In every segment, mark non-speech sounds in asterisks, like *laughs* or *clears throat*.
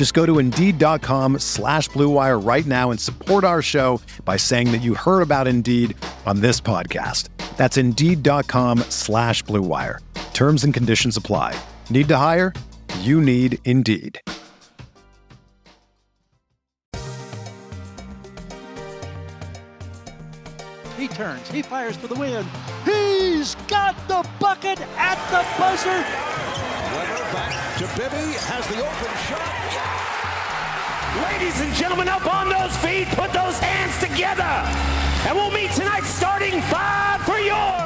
Just go to Indeed.com slash BlueWire right now and support our show by saying that you heard about Indeed on this podcast. That's Indeed.com slash BlueWire. Terms and conditions apply. Need to hire? You need Indeed. He turns. He fires for the win. He's got the bucket at the buzzer. Bibby. Has the open shot. Ladies and gentlemen, up on those feet, put those hands together. And we'll meet tonight starting five for your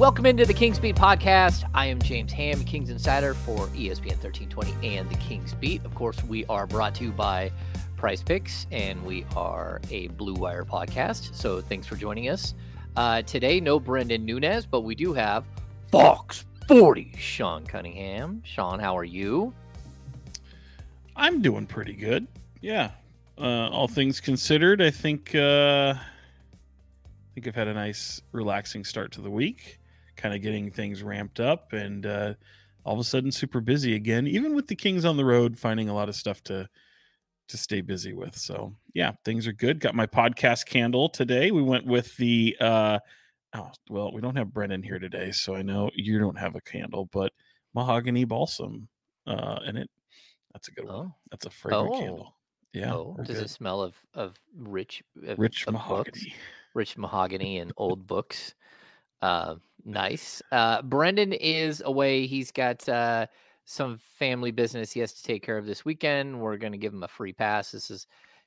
Welcome into the Kings Beat podcast. I am James Ham, Kings Insider for ESPN 1320 and the Kings Beat. Of course, we are brought to you by Prize Picks, and we are a Blue Wire podcast. So thanks for joining us. Uh, today, no Brendan Nunez, but we do have Fox 40, Sean Cunningham. Sean, how are you? I'm doing pretty good. Yeah. Uh, all things considered, I think uh, I think I've had a nice, relaxing start to the week. Kind of getting things ramped up, and uh, all of a sudden, super busy again. Even with the Kings on the road, finding a lot of stuff to to stay busy with. So yeah, things are good. Got my podcast candle today. We went with the. Uh, oh well, we don't have Brendan here today, so I know you don't have a candle, but mahogany balsam, uh, and it. That's a good one. Oh. That's a fragrant Oh. candle. Yeah. oh, does good. it smell of of rich, of, rich of books? mahogany? rich mahogany and old books. Uh, nice. Uh, Brendan is away. He's got uh, some family business he has to take care of this weekend. We're going to give him a free pass. This is,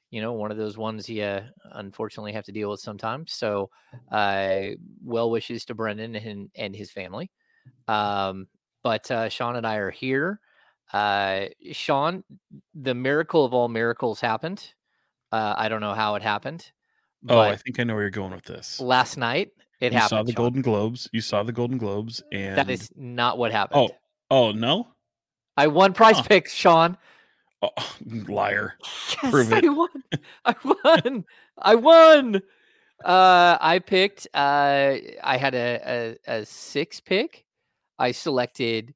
you know, one of those ones you uh, unfortunately have to deal with sometimes. So, uh, well wishes to Brendan and, and his family. Um, but uh, Sean and I are here. Uh, Sean, the miracle of all miracles happened. Uh, I don't know how it happened. Oh, I think I know where you're going with this. last night. It you happened. saw the Sean. Golden Globes. You saw the Golden Globes, and That is not what happened. oh, oh no, I won prize Huh. picks, Sean. oh, *laughs* liar. Yes, Prove I won. I won. I won. Uh, I picked. Uh, I had a, a a six pick. I selected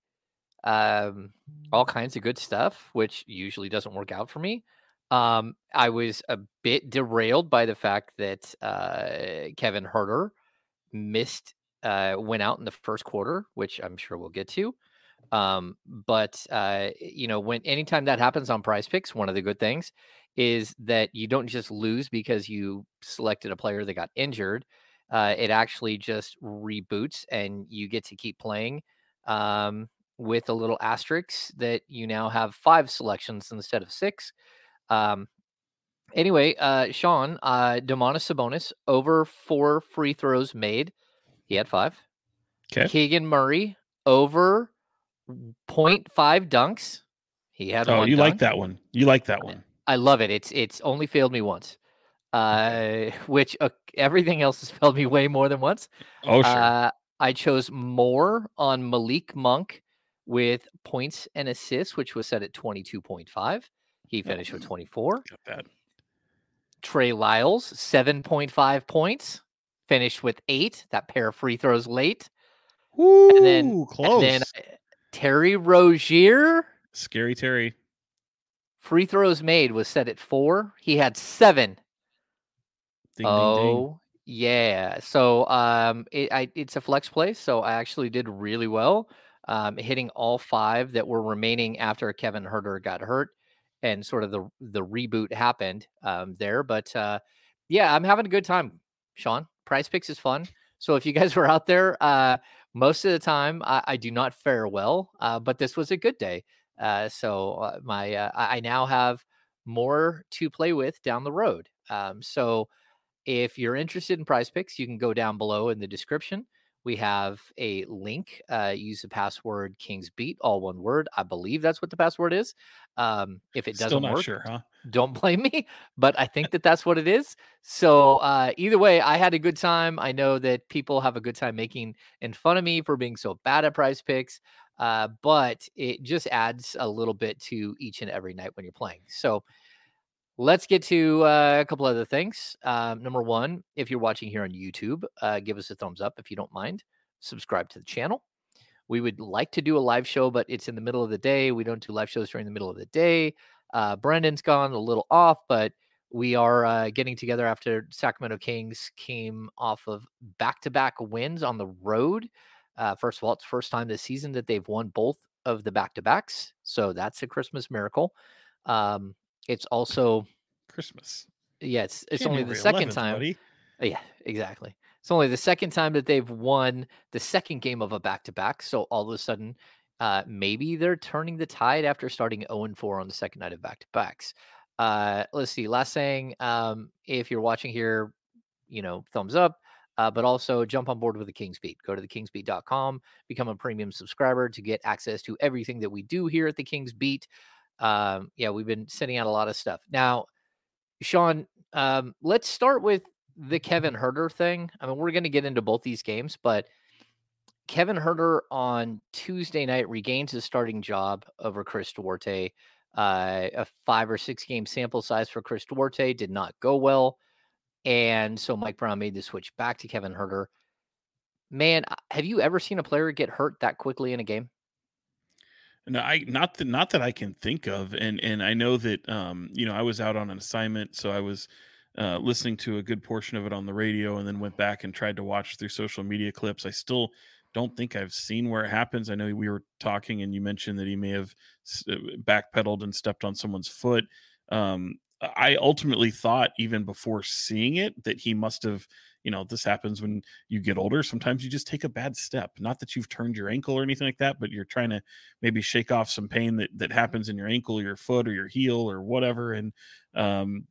um all kinds of good stuff, which usually doesn't work out for me. Um, I was a bit derailed by the fact that uh, Kevin Huerter missed, uh, went out in the first quarter, which I'm sure we'll get to. Um, but uh, you know, when anytime that happens on Prize Picks, one of the good things is that you don't just lose because you selected a player that got injured. Uh, it actually just reboots, and you get to keep playing um, with a little asterisk that you now have five selections instead of six. Um, anyway, uh, Sean, uh, Domantas Sabonis over four free throws made. He had five. Okay. Keegan Murray over 0.5 dunks. He had Oh, you like that one? You like that one? I love it. It's it's only failed me once, uh, *laughs* which uh, everything else has failed me way more than once. Oh, sure. Uh, I chose more on Malik Monk with points and assists, which was set at 22.5. He finished with 24. Got that. Trey Lyles, 7.5 points, finished with eight. That pair of free throws late. Woo, And then, close. and then uh, Terry Rozier, Scary Terry. free throws made was set at four. He had seven. Ding, ding, ding. oh, Yeah. So um, it, I, it's a flex play. So I actually did really well, um, hitting all five that were remaining after Kevin Huerter got hurt, and sort of the the reboot happened um, there. But uh, yeah, I'm having a good time, Sean. Prize Picks is fun. So if you guys *laughs* were out there, uh, most of the time I, I do not fare well, uh, but this was a good day. Uh, so uh, my uh, I now have more to play with down the road. Um, so if you're interested in prize picks, you can go down below in the description. We have a link. Uh, use the password Kings Beat, all one word. I believe that's what the password is. Um, if it doesn't work, sure, huh? don't *laughs* blame me, but I think that that's what it is. So uh, either way, I had a good time. I know that people have a good time making and fun of me for being so bad at prize picks, uh, but it just adds a little bit to each and every night when you're playing. So let's get to uh, a couple other things. Um, number one, if you're watching here on YouTube, uh, give us a thumbs up if you don't mind. Subscribe to the channel. We would like to do a live show, but it's in the middle of the day. We don't do live shows during the middle of the day. Uh, Brendan's gone a little off, but we are uh, getting together after Sacramento Kings came off of back to back wins on the road. Uh, first of all, it's first time this season that they've won both of the back to backs. So that's a Christmas miracle. Um, it's also Christmas. yeah, it's it's only the second 11th, time. buddy. Yeah, exactly. It's only the second time that they've won the second game of a back to back. So all of a sudden, uh, maybe they're turning the tide after starting 0 and 4 on the second night of back to backs. Uh, let's see. Last thing, um, if you're watching here, you know, thumbs up. Uh, but also jump on board with the Kings Beat. Go to thekingsbeat.com, become a premium subscriber to get access to everything that we do here at the Kings Beat. Um, yeah, we've been sending out a lot of stuff. Now, Sean, um, let's start with the Kevin Huerter thing. I mean, we're going to get into both these games, but Kevin Huerter on Tuesday night regains his starting job over Chris Duarte. Uh, a five or six game sample size for Chris Duarte did not go well. And so Mike Brown made the switch back to Kevin Huerter. Man, uh, have you ever seen a player get hurt that quickly in a game? No, I not that not that I can think of, and and I know that um, you know I was out on an assignment, so I was uh, listening to a good portion of it on the radio, and then went back and tried to watch through social media clips. I still don't think I've seen where it happens. I know we were talking, and you mentioned that he may have uh, backpedaled and stepped on someone's foot. Um, I ultimately thought, even before seeing it, that he must have. You know, this happens when you get older. Sometimes you just take a bad step. Not that you've turned your ankle or anything like that, but you're trying to maybe shake off some pain that that happens in your ankle, your foot, or your heel, or whatever. And um,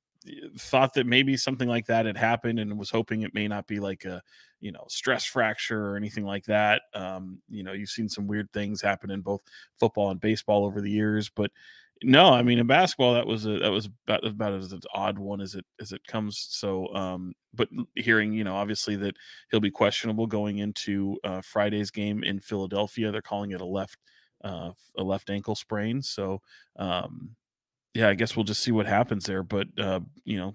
thought that maybe something like that had happened, and was hoping it may not be like a you know stress fracture or anything like that. Um, you know, you've seen some weird things happen in both football and baseball over the years, but no, I mean in basketball that was a that was about, about as an odd one as it as it comes. So, um, but hearing you know obviously that he'll be questionable going into uh, Friday's game in Philadelphia. They're calling it a left uh, a left ankle sprain. So, um, yeah, I guess we'll just see what happens there. But uh, you know,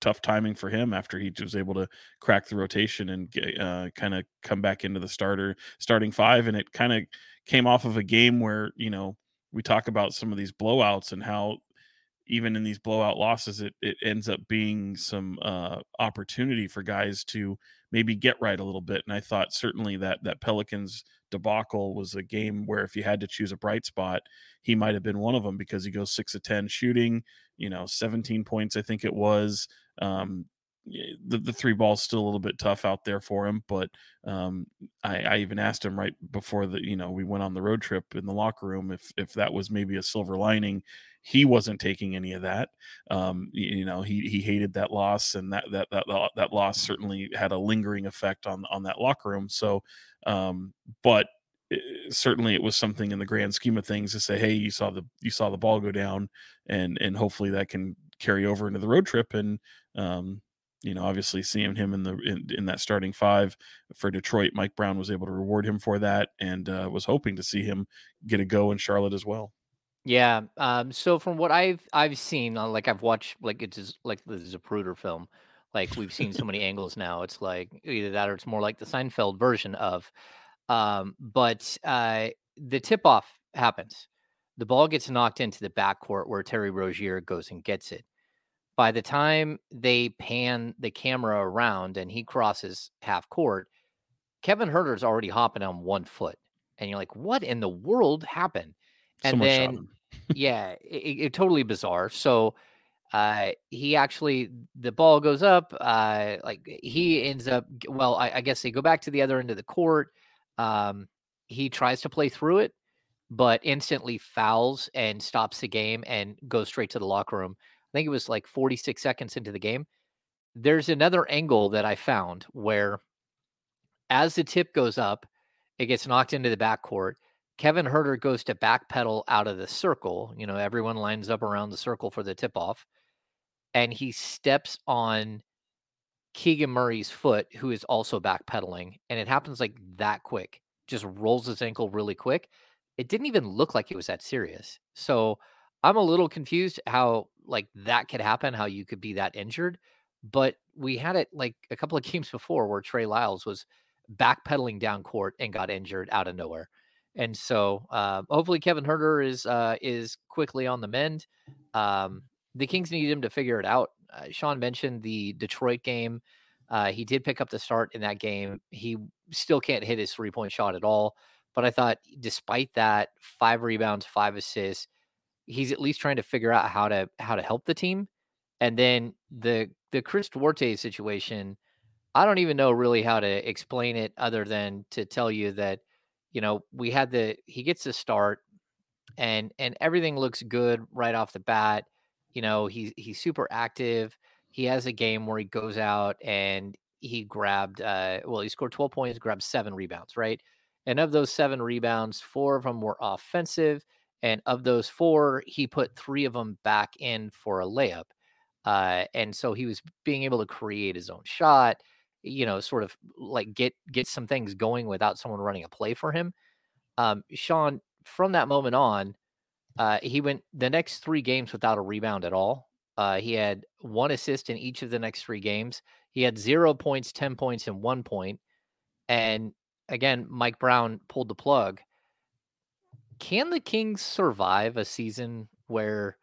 tough timing for him after he was able to crack the rotation and uh, kind of come back into the starter starting five, and it kind of came off of a game where you know we talk about some of these blowouts and how even in these blowout losses it, it ends up being some uh opportunity for guys to maybe get right a little bit. And i thought certainly that that pelicans debacle was a game where if you had to choose a bright spot he might have been one of them because he goes six of ten shooting you know 17 points i think it was. Um the, the three ball's still a little bit tough out there for him but um I, I even asked him right before the you know we went on the road trip in the locker room if if that was maybe a silver lining. He wasn't taking any of that um you, you know he he hated that loss and that that that that loss certainly had a lingering effect on on that locker room. So um but eh, certainly it was something in the grand scheme of things to say hey you saw the you saw the ball go down and and hopefully that can carry over into the road trip and um you know obviously seeing him in the in, in that starting five for detroit mike brown was able to reward him for that and uh, was hoping to see him get a go in charlotte as well Yeah. Um, so from what I've I've seen, uh, like I've watched like it's like the Zapruder film. Like we've seen so many angles now. It's like either that or it's more like the Seinfeld version of. Um, but uh, the tip off happens. The ball gets knocked into the backcourt where Terry Rozier goes and gets it. By the time they pan the camera around and he crosses half court, Kevin Huerter's already hopping on one foot. And you're like, what in the world happened? And Someone then, yeah, *laughs* it, it, totally bizarre. So uh, he actually, the ball goes up. Uh, like he ends up, well, I, I guess they go back to the other end of the court. Um, he tries to play through it, but instantly fouls and stops the game and goes straight to the locker room. Think it was like 46 seconds into the game. There's another angle that I found where as the tip goes up, it gets knocked into the backcourt. Kevin Huerter goes to backpedal out of the circle. You know, everyone lines up around the circle for the tip off. And he steps on Keegan Murray's foot, who is also backpedaling. And it happens like that quick, just rolls his ankle really quick. It didn't even look like it was that serious. So I'm a little confused how like that could happen, how you could be that injured. But we had it like a couple of *laughs* games before where Trey Lyles was backpedaling down court and got injured out of nowhere. And so uh, hopefully Kevin Huerter is uh, is quickly on the mend. Um, the Kings need him to figure it out. Uh, Sean mentioned the Detroit game. Uh, he did pick up the start in that game. He still can't hit his three point shot at all. But I thought, despite that, five rebounds, five assists, he's at least trying to figure out how to how to help the team. And then the the Chris Duarte situation, I don't even know really how to explain it other than to tell you that, you know, we had the he gets the start and and everything looks good right off the bat. You know, he's he's super active. He has a game where he goes out and he grabbed uh well, he scored 12 points, grabbed seven rebounds, right? And of those seven rebounds, four of them were offensive. And of those four, he put three of them back in for a layup. Uh, and so he was being able to create his own shot, you know, sort of like get get some things going without someone running a play for him. Um, Sean, from that moment on, uh, he went the next three games without a rebound at all. Uh, he had one assist in each of the next three games. He had zero points, 10 points, and one point. And again, Mike Brown pulled the plug. Can the Kings survive a season where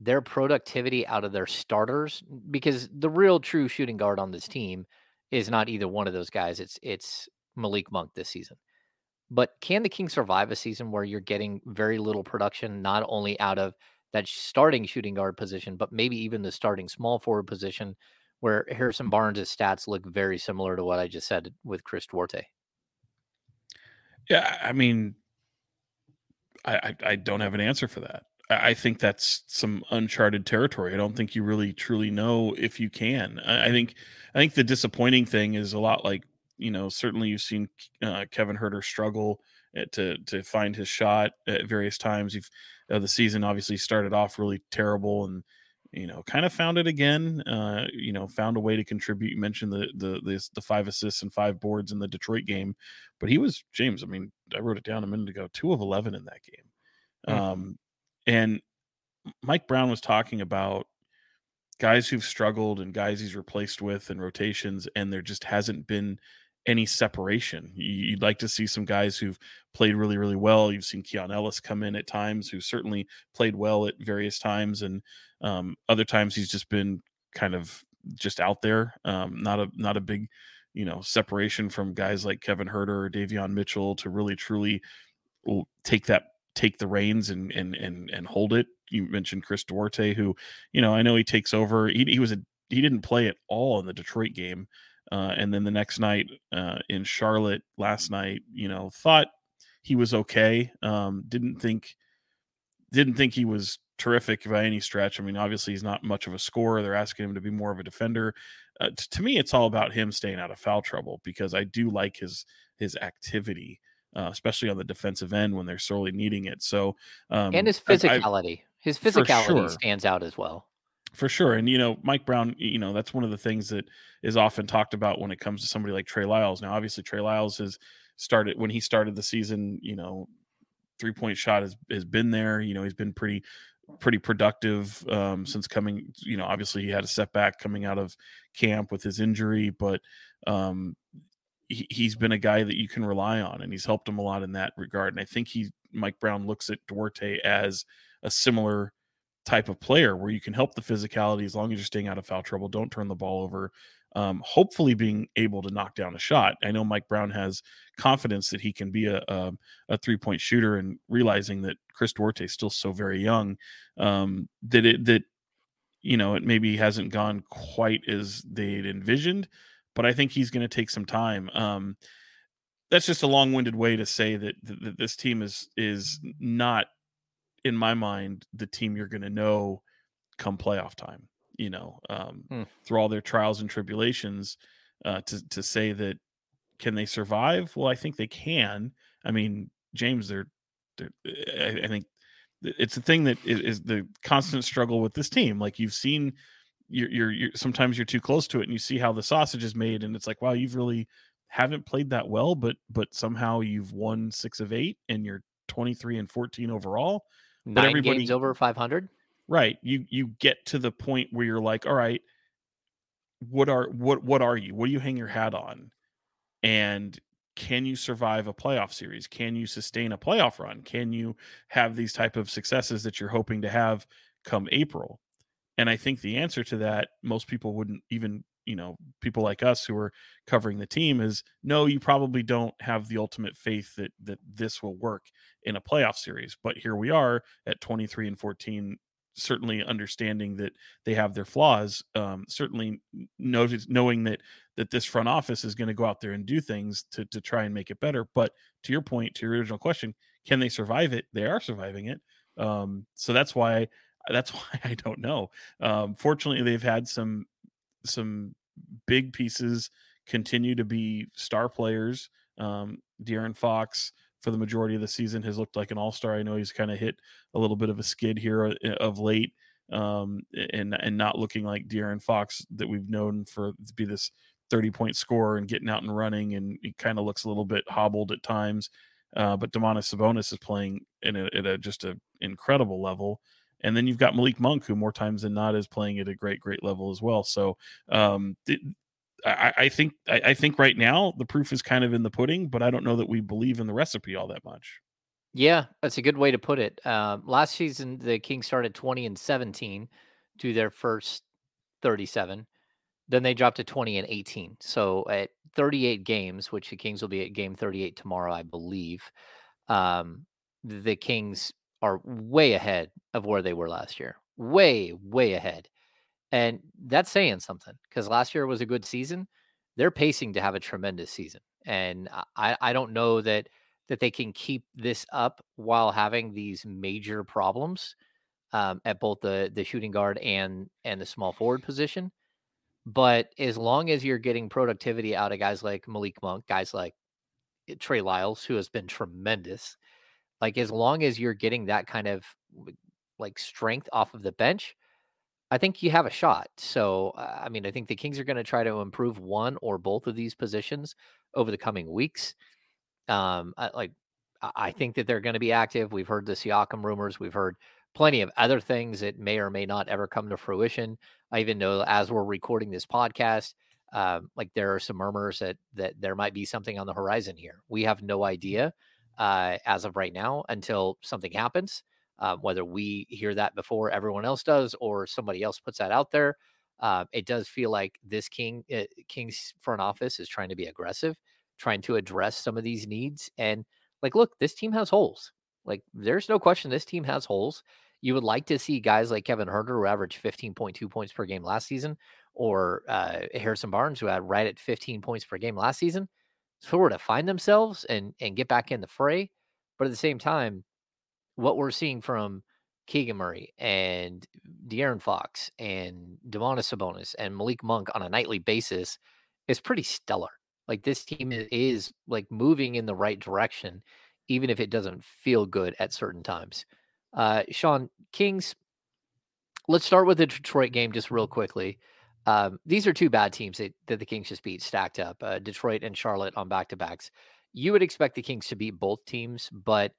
their productivity out of their starters, because the real true shooting guard on this team is not either one of those guys. It's it's Malik Monk this season. But can the Kings survive a season where you're getting very little production, not only out of that starting shooting guard position, but maybe even the starting small forward position, where Harrison Barnes' stats look very similar to what I just said with Chris Duarte? Yeah, I mean, I, I, don't have an answer for that. I, think that's some uncharted territory. I don't think you really truly know if you can. I, I think I think the disappointing thing is a lot like you know certainly you've seen uh, Kevin Huerter struggle to to find his shot at various times. You've uh, the season obviously started off really terrible and you know kind of found it again. Uh, you know found a way to contribute. You mentioned the the the, the five assists and five boards in the Detroit game, but he was James. I mean, I wrote it down a minute ago. Two of eleven in that game. Mm-hmm. Um, and Mike Brown was talking about guys who've struggled and guys he's replaced with and rotations, and there just hasn't been any separation. You'd like to see some guys who've played really, really well. You've seen Keon Ellis come in at times, who certainly played well at various times, and um, other times he's just been kind of just out there. Um, not a not a big, you know, separation from guys like Kevin Huerter or Davion Mitchell to really truly take that take the reins and and and and hold it. You mentioned Chris Duarte, who, you know, I know he takes over. He he was a he didn't play at all in the Detroit game. Uh, and then the next night uh, in Charlotte last night, you know, thought he was okay. Um, didn't think didn't think he was terrific by any stretch. I mean, obviously he's not much of a scorer. They're asking him to be more of a defender. Uh, t- to me, it's all about him staying out of foul trouble because I do like his his activity, uh, especially on the defensive end when they're sorely needing it. So um, and his I- I- physicality, his physicality sure. stands out as well. for sure. And you know, Mike Brown, you know, that's one of the things that is often talked about when it comes to somebody like Trey Lyles. Now, obviously, Trey Lyles has started when he started the season. You know, three point shot has has been there. You know, he's been pretty pretty productive um, since coming. You know, obviously he had a setback coming out of camp with his injury, but um, he, he's been a guy that you can rely on, and he's helped him a lot in that regard. And I think he Mike Brown looks at Duarte as a similar type of player where you can help the physicality as long as you're staying out of foul trouble. Don't turn the ball over. Um, hopefully, being able to knock down a shot. I know Mike Brown has confidence that he can be a a, a three point shooter, and realizing that Chris Duarte is still so very young, um, that it that you know it maybe hasn't gone quite as they'd envisioned. But I think he's going to take some time. Um, that's just a long winded way to say that, that, that this team is is not in my mind the team you're going to know come playoff time you know um, hmm. through all their trials and tribulations uh, to to say that can they survive? Well i think they can. I mean james they're, they're I, I, think it's a thing that is, is, the constant struggle with this team. Like you've seen you're, you're, you're sometimes you're too close to it and you see how the sausage is made and it's like wow you've really haven't played that well but but somehow you've won six of eight and you're 23 and 14 overall Nine but everybody games over 500 right you you get to the point where you're like all right what are what what are you? What do you hang your hat on? And can you survive a playoff series? Can you sustain a playoff run? Can you have these type of successes that you're hoping to have come april? And i think the answer to that most people wouldn't even you know people like us who are covering the team is no you probably don't have the ultimate faith that that this will work in a playoff series. But here we are at 23 and 14 certainly understanding that they have their flaws um, certainly noted, knowing that that this front office is going to go out there and do things to to try and make it better but to your point to your original question can they survive it they are surviving it um, so that's why that's *laughs* why I don't know. Um, fortunately, they've had some some big pieces continue to be star players. Um, De'Aaron Fox for the majority of the season has looked like an all star. I know he's kind of hit a little bit of a skid here uh, of late, um, and and not looking like De'Aaron Fox that we've known for to be this thirty point scorer and getting out and running, and he kind of looks a little bit hobbled at times. Uh, but Domantas Sabonis is playing in a, at a just an incredible level. And then you've got Malik Monk, who more times than not is playing at a great, great level as well. So um, th- I, think I, I, think right now the proof is kind of in the pudding, but I don't know that we believe in the recipe all that much. Yeah, that's a good way to put it. Uh, last season, the Kings started 20 and 17 to their first 37. Then they dropped to 20 and 18. So at 38 games, which the Kings will be at game 38 tomorrow, I believe, um, the Kings are way ahead of where they were last year. Way, way ahead. And that's saying something because last year was a good season. They're pacing to have a tremendous season. And I, I don't know that that they can keep this up while having these major problems um, at both the the shooting guard and and the small forward position. But as long as you're getting productivity out of guys like Malik Monk, guys like eh, Trey Lyles, who has been tremendous, like as long as you're getting that kind of like strength off of the bench, I think you have a shot. So, uh, I mean, I think the Kings are going to try to improve one or both of these positions over the coming weeks. Um, I, like, I think that they're going to be active. We've heard the Siakam rumors. We've heard plenty of other things that may or may not ever come to fruition. I even know as we're recording this podcast, um, like there are some murmurs that that there might be something on the horizon here. We have no idea uh, as of right now until something happens. Uh, whether we hear that before everyone else does or somebody else puts that out there, uh, it does feel like this King uh, King's front office is trying to be aggressive, trying to address some of these needs. And like, look, this team has holes. Like, there's no question this team has holes. You would like to see guys like Kevin Huerter, who averaged 15.2 points per game last season, or uh, Harrison Barnes, who had right at 15 points per game last season sort of find themselves and and get back in the fray. But at the same time, what we're seeing from Keegan Murray and De'Aaron Fox and Domantas Sabonis and Malik Monk on a nightly basis is pretty stellar. Like this team is like moving in the right direction, even if it doesn't feel good at certain times. Uh, Sean Kings, let's start with the Detroit game just real quickly. Um, these are two bad teams that, that the Kings just beat stacked up uh, Detroit and Charlotte on back to backs. You would expect the Kings to beat both teams, but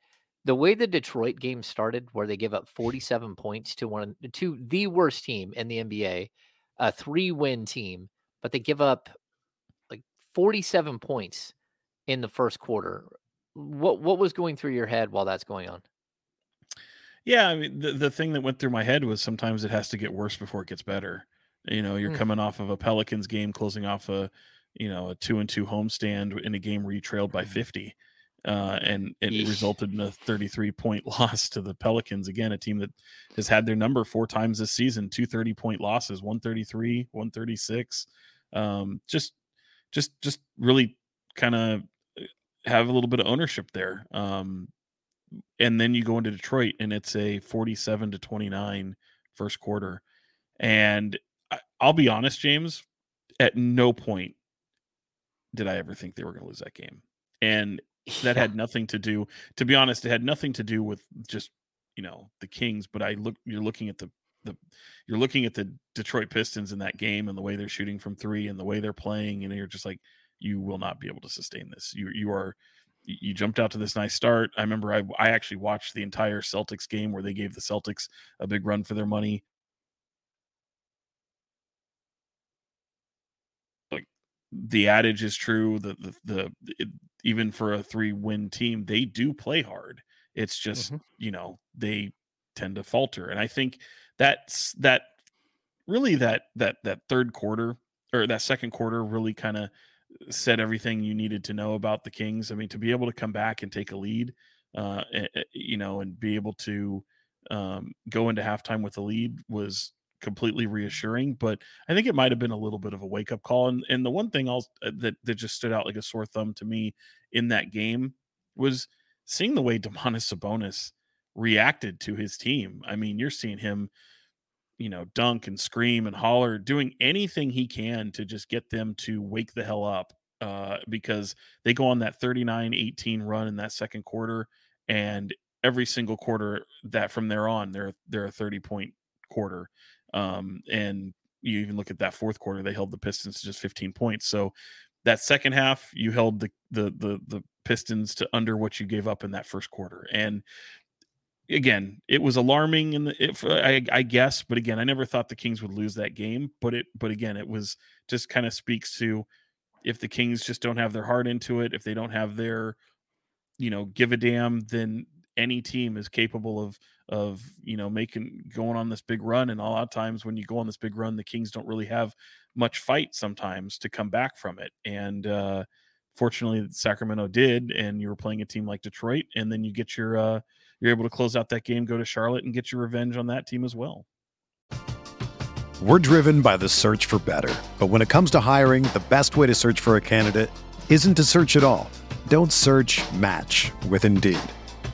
the way the Detroit game started, where they give up 47 points to one to the worst team in the NBA, a three win team, but they give up like 47 points in the first quarter. What what was going through your head while that's going on? Yeah, I mean the the thing that went through my head was sometimes it has to get worse before it gets better. You know, you're Mm. coming off of a Pelicans game, closing off a you know a two and two homestand in a game where you trailed by 50, uh, and it Yeesh. resulted in a 33 point *laughs* loss to the Pelicans. Again, a team that has had their number four times this season, two 30 point losses, 133, 136. Um, just just just really kind of have a little bit of ownership there. Um, and then you go into Detroit and it's a 47 to 29 first quarter. And I, I'll be honest, James, at no point did I ever think they were going to lose that game. And that Yeah. had nothing to do, to be honest, it had nothing to do with just, you know, the Kings, but I look, you're looking at the, the, you're looking at the Detroit Pistons in that game and the way they're shooting from three and the way they're playing. And you're just like, you will not be able to sustain this. You, you are, you you jumped out to this nice start. I remember I, I actually watched the entire Celtics game where they gave the Celtics a big run for their money. Like the adage is true. The the, the it, even for a three win team, they do play hard. It's just Mhm. you know they tend to falter, and I think that's that really that that that third quarter or that second quarter really kind of said everything you needed to know about the Kings. I mean, to be able to come back and take a lead, uh, eh, eh, you know, and be able to um, go into halftime with a lead was completely reassuring. But I think it might have been a little bit of a wake up call. And and the one thing else uh, that that just stood out like a sore thumb to me in that game was seeing the way Domantas Sabonis reacted to his team. I mean, you're seeing him you know, dunk and scream and holler, doing anything he can to just get them to wake the hell up uh, because they go on that 39 18 run in that second quarter. And every single quarter that from there on, they're, they're a 30 point quarter. Um, and you even look at that fourth quarter, they held the Pistons to just 15 points. So that second half, you held the, the, the, the Pistons to under what you gave up in that first quarter. And again, it was alarming and if I, I guess, but again, I never thought the Kings would lose that game. But it but again, it was just kind of speaks to if the Kings just don't have their heart into it, if they don't have their, you know, give a damn, then any team is capable of of you know making going on this big run. And a lot of times when you go on this big run, the Kings don't really have much fight sometimes to come back from it. And uh fortunately Sacramento did, and you were playing a team like Detroit, and then you get your uh you're able to close out that game, go to Charlotte, and get your revenge on that team as well. We're driven by the search for better. But when it comes to hiring, the best way to search for a candidate isn't to search at all. Don't search match with Indeed.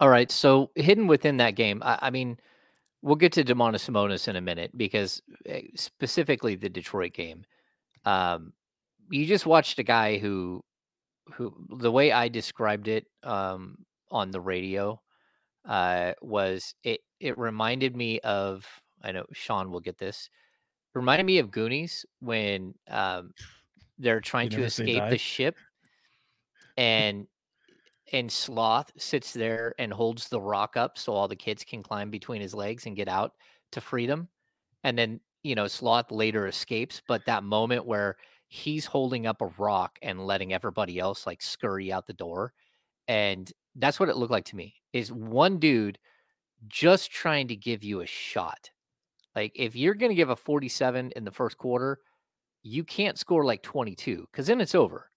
All right. So hidden within that game, I, I mean, we'll get to Domantas Sabonis in a minute because eh, specifically the Detroit game, um, you just watched a guy who, who the way I described it um, on the radio uh, was it. It reminded me of. I know Sean will get this. Reminded me of Goonies when um, they're trying to escape the ship, and and Sloth sits there and holds the rock up so all the kids can climb between his legs and get out to freedom. And then, you know, Sloth later escapes, but that moment where he's holding up a rock and letting everybody else like scurry out the door. And that's what it looked like to me is one dude just trying to give you a shot. Like if you're going to give a 47 in the first quarter, you can't score like 22 because then it's over.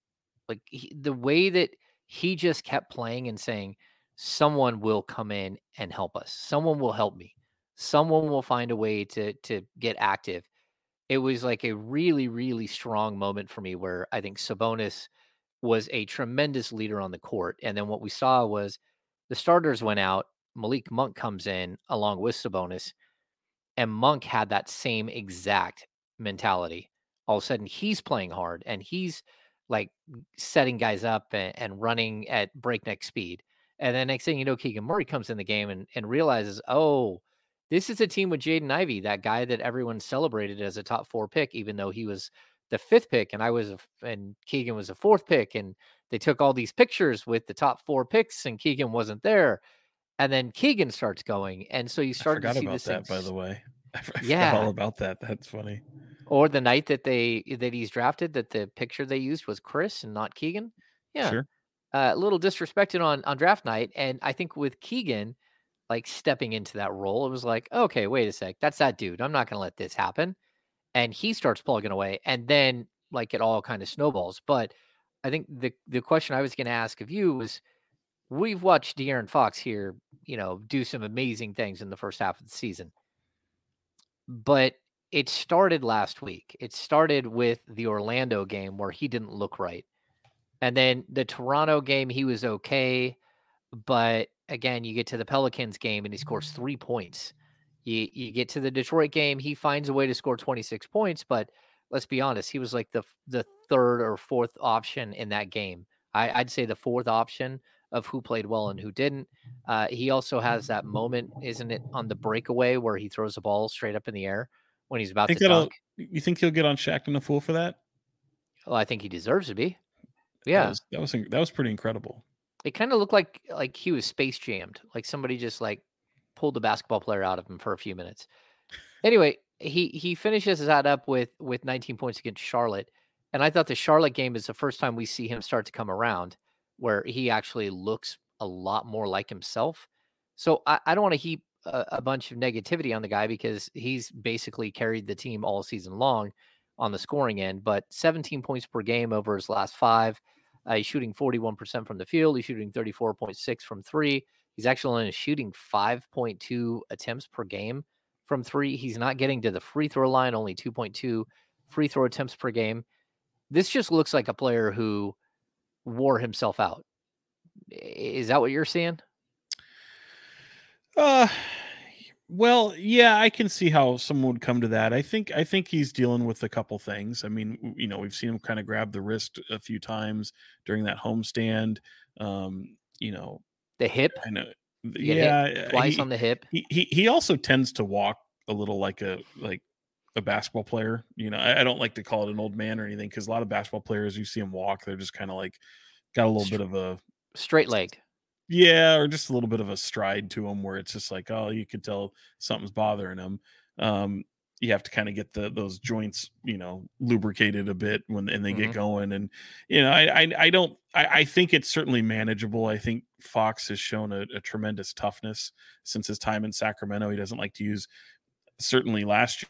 Like he, the way that he just kept playing and saying, someone will come in and help us. Someone will help me. Someone will find a way to to get active. It was like a really, really strong moment for me where I think Sabonis was a tremendous leader on the court. And then what we saw was the starters went out. Malik Monk comes in along with Sabonis, and Monk had that same exact mentality. All of a sudden, he's playing hard and he's like setting guys up and, and running at breakneck speed. And then next thing you know, Keegan Murray comes in the game and, and realizes, oh, this is a team with Jaden Ivey, that guy that everyone celebrated as a top four pick, even though he was the fifth pick and I was a, and Keegan was a fourth pick. And they took all these pictures with the top four picks and Keegan wasn't there. And then Keegan starts going. And so you start to see about this that, by the way. *laughs* I yeah. all about that. That's funny. Or the night that they that he's drafted, that the picture they used was Chris and not Keegan. Yeah, Sure. uh, a little disrespected on on draft night, and I think with Keegan, like stepping into that role, it was like, okay, wait a sec, that's that dude. I'm not going to let this happen, and he starts plugging away, and then like it all kind of snowballs. But I think the the question I was going to ask of you was, we've watched De'Aaron Fox here, you know, do some amazing things in the first half of the season, but it started last week. It started with the Orlando game where he didn't look right. And then the Toronto game, he was okay. But again, you get to the Pelicans game and he scores three points. You you get to the Detroit game, he finds a way to score 26 points, but let's be honest, he was like the the third or fourth option in that game. I, I'd say the fourth option of who played well and who didn't. Uh, he also has that moment, isn't it, on the breakaway where he throws the ball straight up in the air when he's about Think to dunk. You think he'll get on Shaqtin' a Fool for that? Well, I think he deserves to be. That Yeah, was, that was that was pretty incredible. it kind of looked like like he was space jammed, like somebody just like pulled the basketball player out of him for a few minutes. Anyway, he he finishes that up with with 19 points against Charlotte, and I thought the Charlotte game is the first time we see him start to come around, where he actually looks a lot more like himself. So I, I don't want to heap a, a bunch of negativity on the guy because he's basically carried the team all season long on the scoring end, but 17 points per game over his last five. Uh, he's shooting 41% from the field. He's shooting 34.6 from three. He's actually only shooting 5.2 attempts per game from three. He's not getting to the free throw line, only 2.2 free throw attempts per game. This just looks like a player who wore himself out. Is that what you're seeing? Uh well, yeah, I can see how someone would come to that. I think I think he's dealing with a couple things. I mean, you know, we've seen him kind of grab the wrist a few times during that homestand. Um, you know, The hip, get hit yeah, twice he, on the hip. he he he also tends to walk a little like a like a basketball player. You know, I, I don't like to call it an old man or anything because a lot of basketball players, you see them walk, they're just kind of like got a little bit of a Straight legged. Yeah, or just a little bit of a stride to them where it's just like, oh, you could tell something's bothering them. Um, you have to kind of get the those joints, you know, lubricated a bit when and they Mhm. get going. And you know, I I, I don't I, I think it's certainly manageable. I think Fox has shown a, a tremendous toughness since his time in Sacramento. He doesn't like to use certainly last year.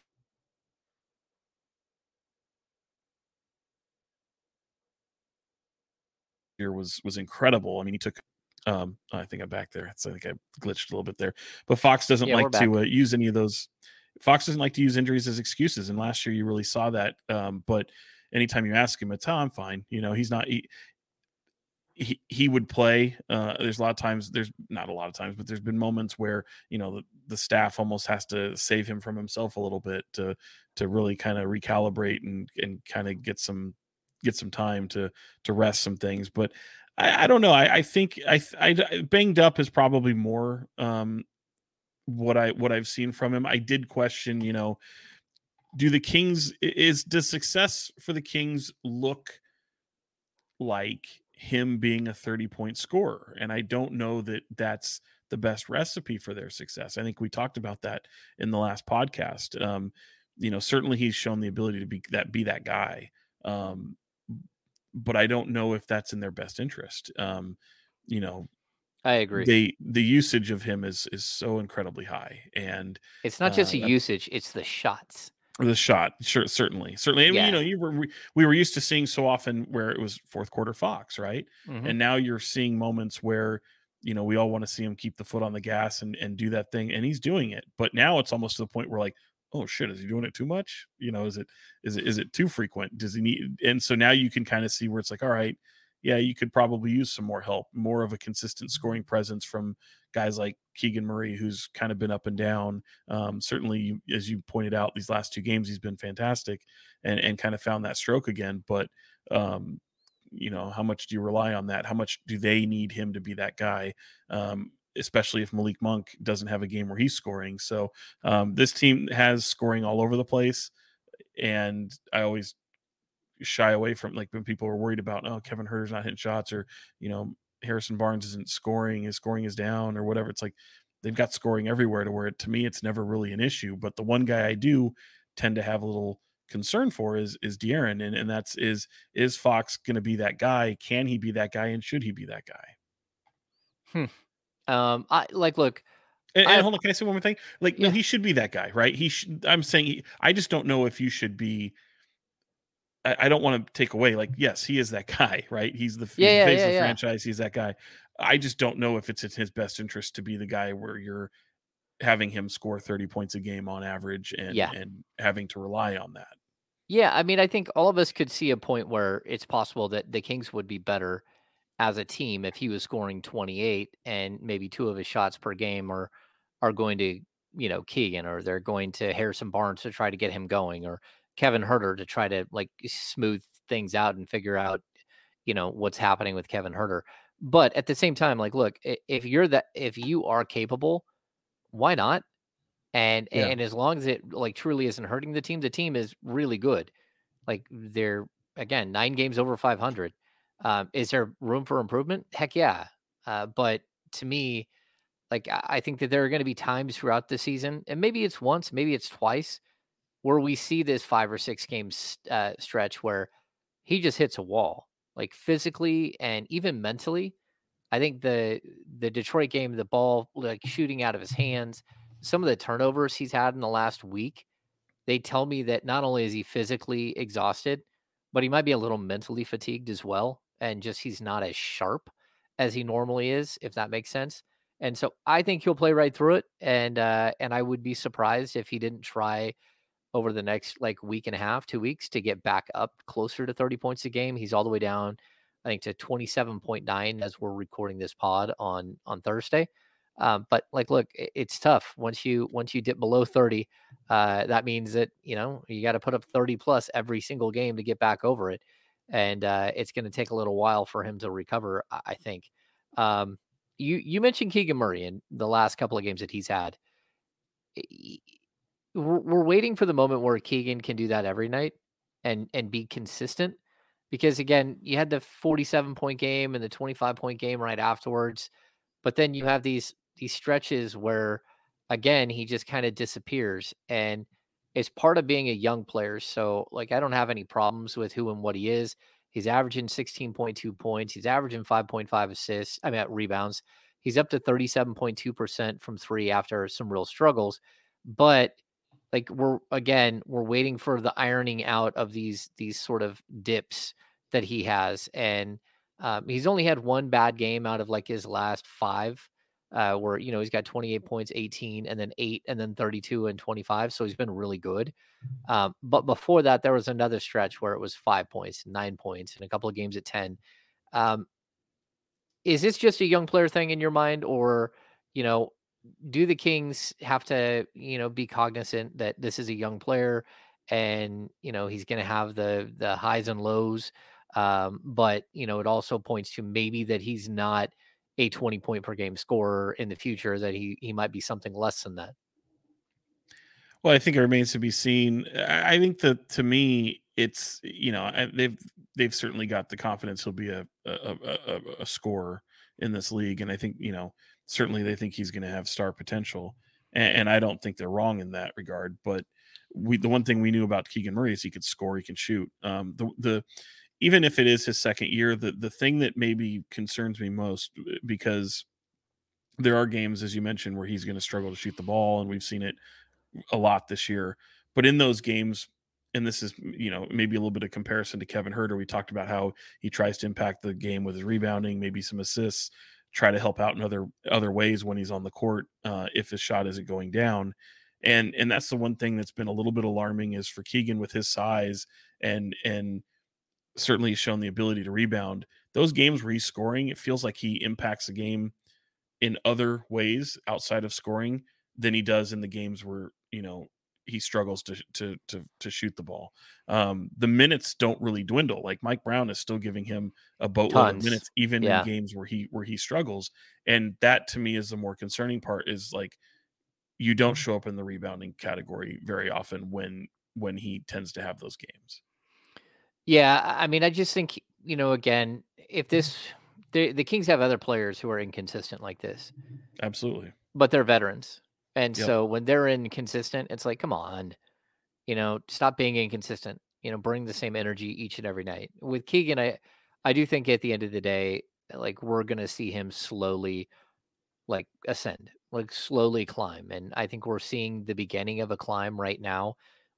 year was was incredible. I mean, he took. Um, I think I'm back there. So I think I glitched a little bit there. But Fox doesn't Yeah, like to uh, use any of those. Fox doesn't like to use injuries as excuses, and last year you really saw that. Um, but anytime you ask him, it's oh, I'm fine. You know, he's not. He, he, he would play. Uh, there's a lot of times. There's not a lot of times, but there's been moments where you know the, the staff almost has to save him from himself a little bit to to really kind of recalibrate and and kind of get some get some time to to rest some things. But I, I don't know. I, I think I, I banged up is probably more um, what I what I've seen from him. I did question, you know, do the Kings is does success for the Kings look like him being a 30 point scorer. And I don't know that that's the best recipe for their success. I think we talked about that in the last podcast. Um, you know, certainly he's shown the ability to be that be that guy. Um, but I don't know if that's in their best interest. Um, you know, I agree. They the usage of him is is so incredibly high, and it's not just uh, a usage; it's the shots. The shot, sure, certainly, certainly. Yeah. you know, you were we were used to seeing so often where it was fourth quarter Fox, right? Mm-hmm. And now you're seeing moments where you know we all want to see him keep the foot on the gas and and do that thing, and he's doing it. But now it's almost to the point where like, oh shit, is he doing it too much? You know, is it is it is it too frequent? Does he need? And so now you can kind of see where it's like, all right, yeah, you could probably use some more help, more of a consistent scoring presence from guys like Keegan Murray, who's kind of been up and down. Um, certainly, as you pointed out, these last two games he's been fantastic and and kind of found that stroke again. But um, you know, how much do you rely on that? How much do they need him to be that guy? Um, especially if Malik Monk doesn't have a game where he's scoring. So um, this team has scoring all over the place, and I always shy away from like when people are worried about oh Kevin Huerter's not hitting shots or you know Harrison Barnes isn't scoring, his scoring is down or whatever. It's like they've got scoring everywhere to where to me it's never really an issue. But the one guy I do tend to have a little concern for is is De'Aaron, and and that's is is Fox going to be that guy? Can he be that guy? And should he be that guy? Hmm. Um, I like look. And, and hold on, can I say one more thing? Like, yeah. no, he should be that guy, right? He should. I'm saying, he, I just don't know if you should be I, I don't want to take away like yes, he is that *laughs* guy, right? He's the, yeah, face yeah, of the franchise. He's that guy. I just don't know if it's in his best interest to be the guy where you're having him score 30 points a game on average and and having to rely on that. Yeah, I mean, I think all of us could see a point where it's possible that the Kings would be better as a team if he was scoring 28 and maybe two of his shots per game are are going to, you know, Keegan or they're going to Harrison Barnes to try to get him going or Kevin Huerter to try to like smooth things out and figure out, you know, what's happening with Kevin Huerter. But at the same time, like, look, if you're that, if you are capable, why not? And yeah. and as long as it like truly isn't hurting the team, the team is really good. Like they're again nine games over 500. Um, is there room for improvement? Heck yeah. Uh, but to me, like I think that there are going to be times throughout the season, and maybe it's once, maybe it's twice, where we see this five or six game uh, stretch where he just hits a wall, like physically and even mentally. I think the the Detroit game, the ball like shooting out of his hands, some of the turnovers he's had in the last week, they tell me that not only is he physically exhausted, but he might be a little mentally fatigued as well, and just he's not as sharp as he normally is, if that makes sense. And so I think he'll play right through it, and uh, and I would be surprised if he didn't try over the next like week and a half, two weeks to get back up closer to 30 points a game. He's all the way down, I think, to 27.9 as we're recording this pod on on Thursday. Um, but like, look, it's tough once you once you dip below 30. Uh, that means that you know you got to put up 30 plus every single game to get back over it, and uh, it's going to take a little while for him to recover. I think. Um, you you mentioned Keegan Murray in the last couple of games that he's had we're, waiting for the moment where Keegan can do that every night and and be consistent. Because again, you had the 47 point game and the 25 point game right afterwards, but then you have these these stretches where again he just kind of disappears and it's part of being a young player. So like I don't have any problems with who and what he is. He's averaging 16.2 points. He's averaging 5.5 assists. I mean rebounds. He's up to 37.2% from three after some real struggles. But like we're again we're waiting for the ironing out of these these sort of dips that he has and um, he's only had one bad game out of like his last five uh, where you know he's got 28 points 18 and then 8 and then 32 and 25 so he's been really good um, but before that there was another stretch where it was five points nine points and a couple of games at 10 um, is this just a young player thing in your mind or you know do the Kings have to, you know, be cognizant that this is a young player and, you know, he's going to have the the highs and lows. Um, but, you know, it also points to maybe that he's not a 20 point per game scorer in the future, that he he might be something less than that. Well, I think it remains to be seen. I think that to me, it's you know they've they've certainly got the confidence he'll be a a, a, a scorer in this league, and I think you know certainly they think he's going to have star potential, and, and, I don't think they're wrong in that regard. But we the one thing we knew about Keegan Murray is he could score, he can shoot. Um, the the even if it is his second year, the the thing that maybe concerns me most uh, because there are games, as you mentioned, where he's going to struggle to shoot the ball, and we've seen it a lot this year. But in those games, and this is you know maybe a little bit of comparison to Kevin Huerter. We talked about how he tries to impact the game with his rebounding, maybe some assists, try to help out in other other ways when he's on the court uh, if his shot isn't going down. And and that's the one thing that's been a little bit alarming is for Keegan with his size and and certainly he's shown the ability to rebound. Those games where he's scoring, it feels like he impacts the game in other ways outside of scoring than he does in the games where you know he struggles to to to to shoot the ball. Um, the minutes don't really dwindle. Like Mike Brown is still giving him a boatload of minutes, even yeah. in games where he where he struggles. And that to me is the more concerning part. Is like you don't show up in the rebounding category very often when when he tends to have those games. Yeah, I mean, I just think you know, again, if mm-hmm. this the the Kings have other players who are inconsistent like this, absolutely, but they're veterans, and yep. so when they're inconsistent, it's like, come on, you know, stop being inconsistent. You know, bring the same energy each and every night. With Keegan, I I do think at the end of the day, like we're gonna see him slowly, like ascend, like slowly climb, and I think we're seeing the beginning of a climb right now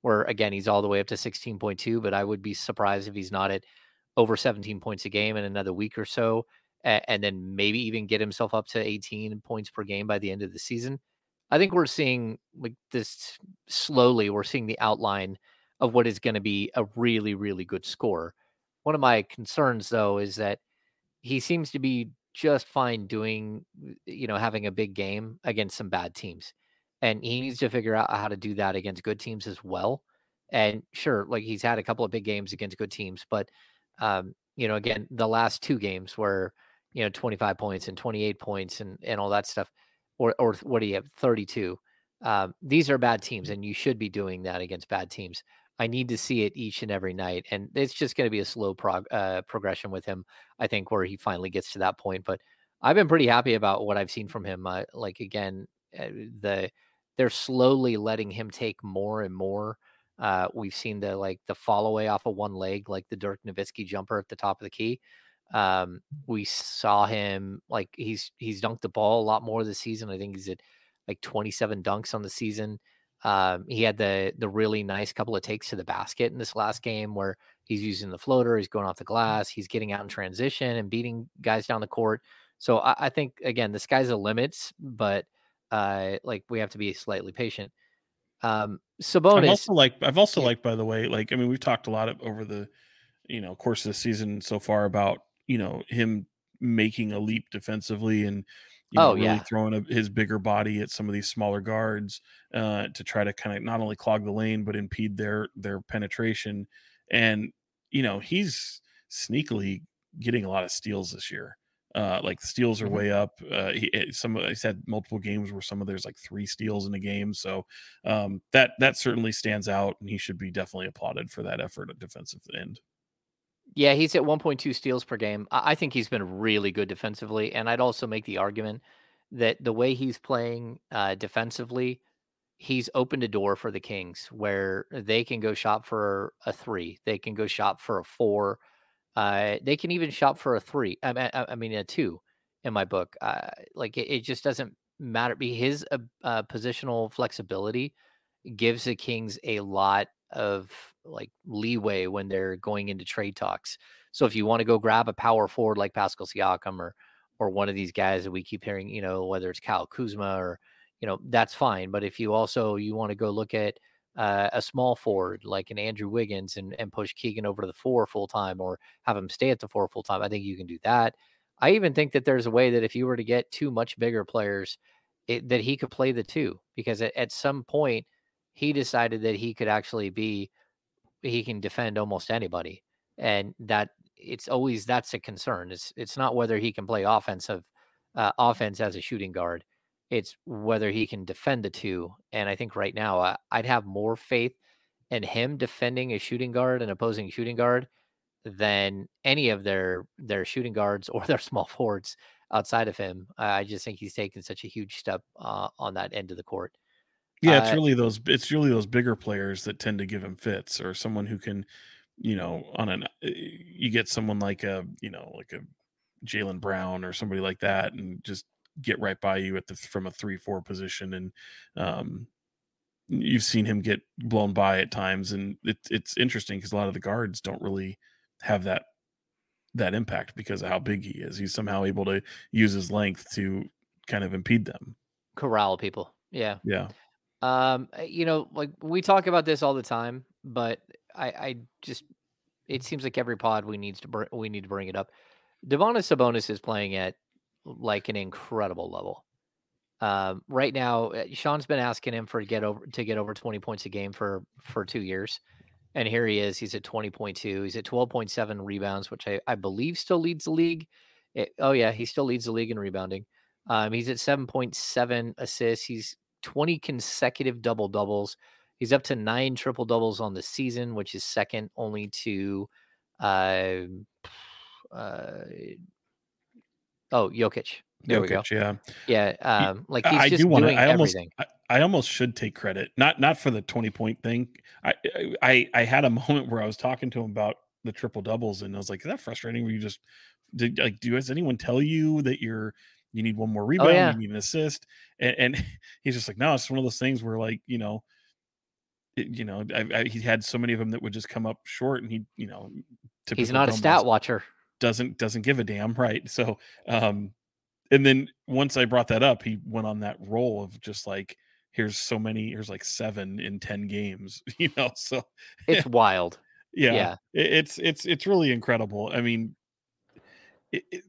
where again he's all the way up to 16.2 but i would be surprised if he's not at over 17 points a game in another week or so and then maybe even get himself up to 18 points per game by the end of the season. I think we're seeing like this slowly we're seeing the outline of what is going to be a really really good score one of my concerns though is that he seems to be just fine doing you know having a big game against some bad teams and he needs to figure out how to do that against good teams as well. And sure, like he's had a couple of big games against good teams, but um, you know, again, the last two games were you know 25 points and 28 points and and all that stuff, or or what do you have 32? Um, these are bad teams, and you should be doing that against bad teams. I need to see it each and every night, and it's just going to be a slow prog- uh, progression with him. I think where he finally gets to that point, but I've been pretty happy about what I've seen from him. Uh, like again, uh, the they're slowly letting him take more and more. Uh, we've seen the like the fall away off of one leg, like the Dirk Nowitzki jumper at the top of the key. Um, we saw him like he's he's dunked the ball a lot more this season. I think he's at like 27 dunks on the season. Um, he had the the really nice couple of takes to the basket in this last game where he's using the floater, he's going off the glass, he's getting out in transition and beating guys down the court. So I, I think again, the sky's the limits, but uh, like we have to be slightly patient. Um, Sabonis. I've also like I've also yeah. like by the way, like I mean we've talked a lot of, over the you know course of the season so far about you know him making a leap defensively and you know, oh, really yeah. throwing a, his bigger body at some of these smaller guards uh, to try to kind of not only clog the lane but impede their their penetration. And you know he's sneakily getting a lot of steals this year. Uh, like the steals are mm-hmm. way up. Uh, he, eh, some I said multiple games where some of there's like three steals in a game, so um, that that certainly stands out, and he should be definitely applauded for that effort at defensive end. Yeah, he's at 1.2 steals per game. I think he's been really good defensively, and I'd also make the argument that the way he's playing uh, defensively, he's opened a door for the Kings where they can go shop for a three, they can go shop for a four uh, they can even shop for a three. I mean, I, mean a two in my book. Uh, like it, it, just doesn't matter. Be His uh, uh, positional flexibility gives the Kings a lot of like leeway when they're going into trade talks. So if you want to go grab a power forward like Pascal Siakam or or one of these guys that we keep hearing, you know, whether it's Kyle Kuzma or you know, that's fine. But if you also you want to go look at uh, a small forward like an Andrew Wiggins and, and push Keegan over to the four full time or have him stay at the four full time. I think you can do that. I even think that there's a way that if you were to get two much bigger players, it, that he could play the two because at, at some point he decided that he could actually be he can defend almost anybody and that it's always that's a concern it's it's not whether he can play offensive uh, offense as a shooting guard it's whether he can defend the two. And I think right now I, I'd have more faith in him defending a shooting guard and opposing shooting guard than any of their their shooting guards *laughs* or their small forwards outside of him. I just think he's taken such a huge step uh, on that end of the court. Yeah, it's Uh, really those it's really those bigger players that tend to give him fits or someone who can, you know, on an eh, you get someone like a, you know, like a Jaylen Brown or somebody like that and just get right by you at the from a 3-4 position and um you've seen him get blown by at times and it, it's interesting because a lot of the guards don't really have that that impact because of how big he is he's somehow able to use his length to kind of impede them corral people. Yeah. yeah Um, uh, you know, like we talk about this all the time, but I, I just it seems like every pod we needs to br- we need to bring it up. Domantas Sabonis is playing at like an incredible level. Um, right now, uh, Sean's been asking him for get over to get over twenty points a game for for two years, and here he is. He's at twenty point two. He's at twelve point seven rebounds, which I, I believe still leads the league. It- oh yeah, he still leads the league in rebounding. Um, he's at seven point seven assists. He's 20 consecutive double doubles. He's up to nine triple doubles on the season, which is second only to uh, uh, oh Jokic. There we go. Jokic, yeah Yeah, um, like he's I just do want to. doing I almost, everything. I, I almost should take credit, not not for the twenty point thing. I, I I had a *laughs* moment where I was talking to him about the triple doubles, and I was like, "Is that frustrating?" Where you just did like, do has anyone tell you that you're you need one more rebound, Oh, yeah. you need an assist, and, and *laughs* he's just like, "No, it's one of those things where like you know." It, you know, I, I, he had so many of them that would just come up short, and he, you know, He's not a stat watcher. Doesn't doesn't give a damn right so um and then once i brought that up he went on that role of just like here's so many here's like seven in 10 games *laughs* you know so It's *laughs* wild. yeah, Yeah. it- it's it's it's really incredible i mean it, it,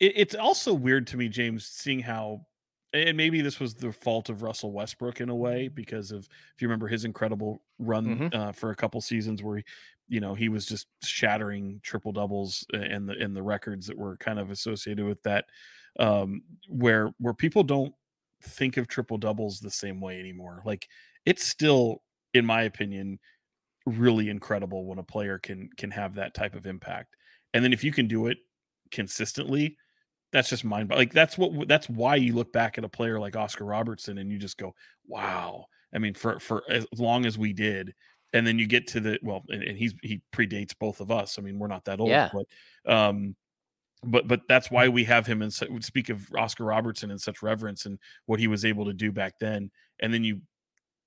it- it's also weird to me james seeing how and maybe this was the fault of russell westbrook in a way because of if you remember his incredible run Mhm. uh, for a couple seasons where he, you know he was just shattering triple doubles and the and the records that were kind of associated with that um where where people don't think of triple doubles the same way anymore. Like it's still in my opinion really incredible when a player can can have that type of impact. And then if you can do it consistently that's just mind like that's what that's why you look back at a player like Oscar Robertson and you just go wow. I mean for for as long as we did and then you get to the well and, and he's he predates both of us I mean we're not that old Yeah. but um but but that's why we have him and speak of Oscar Robertson in such reverence and what he was able to do back then and then you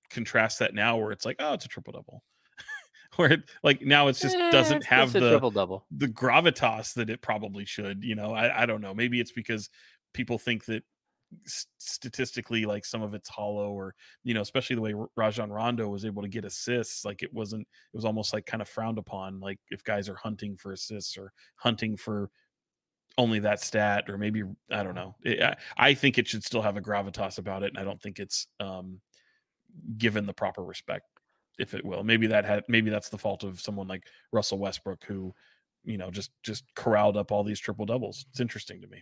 contrast that now where it's like oh it's a triple double *laughs* where it, like now it's just Eh, doesn't have the triple double. the gravitas that it probably should you know I, I don't know maybe it's because people think that statistically like some of it's hollow or you know especially the way Rajon Rondo was able to get assists like it wasn't it was almost like kind of frowned upon like if guys are hunting for assists or hunting for only that stat or maybe I don't know It- I, I think it should still have a gravitas about it and I don't think it's um given the proper respect if it will. Maybe that had maybe that's the fault of someone like Russell Westbrook who you know just just corralled up all these triple doubles it's interesting to me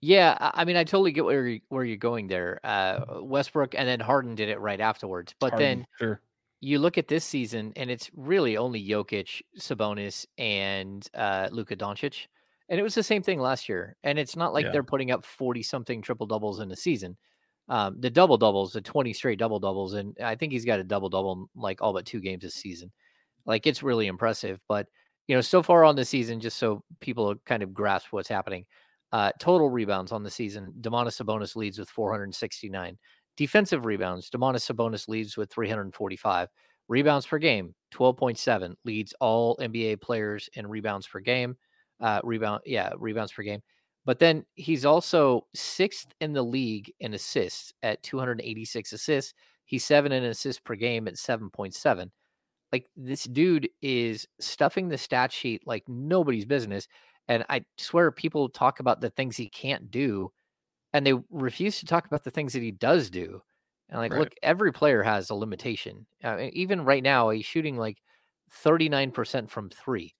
Yeah, I mean, I totally get where you, where you're going there. Uh, Westbrook and then Harden did it right afterwards. But Harden, then sure you look at this season, and it's really only Jokic, Sabonis, and uh, Luka Doncic, and it was the same thing last year. And it's not like Yeah. they're putting up forty something triple doubles in a season. Um, the double doubles, the twenty straight double doubles, and I think he's got a double double like all but two games this season. Like it's really impressive. But you know, so far on the season, just so people kind of grasp what's happening. Uh, total rebounds on the season, Domantas Sabonis leads with 469. Defensive rebounds, Domantas Sabonis leads with 345. Rebounds per game, 12.7, leads all NBA players in rebounds per game. Uh, rebound, yeah, rebounds per game. But then he's also sixth in the league in assists at 286 assists. He's seven in assists per game at 7.7. like this dude is stuffing the stat sheet like nobody's business. And I swear people talk about the things he can't do and they refuse to talk about the things that he does do. And like, Right. look, every player has a limitation. Uh, even right now, he's shooting like 39% from three.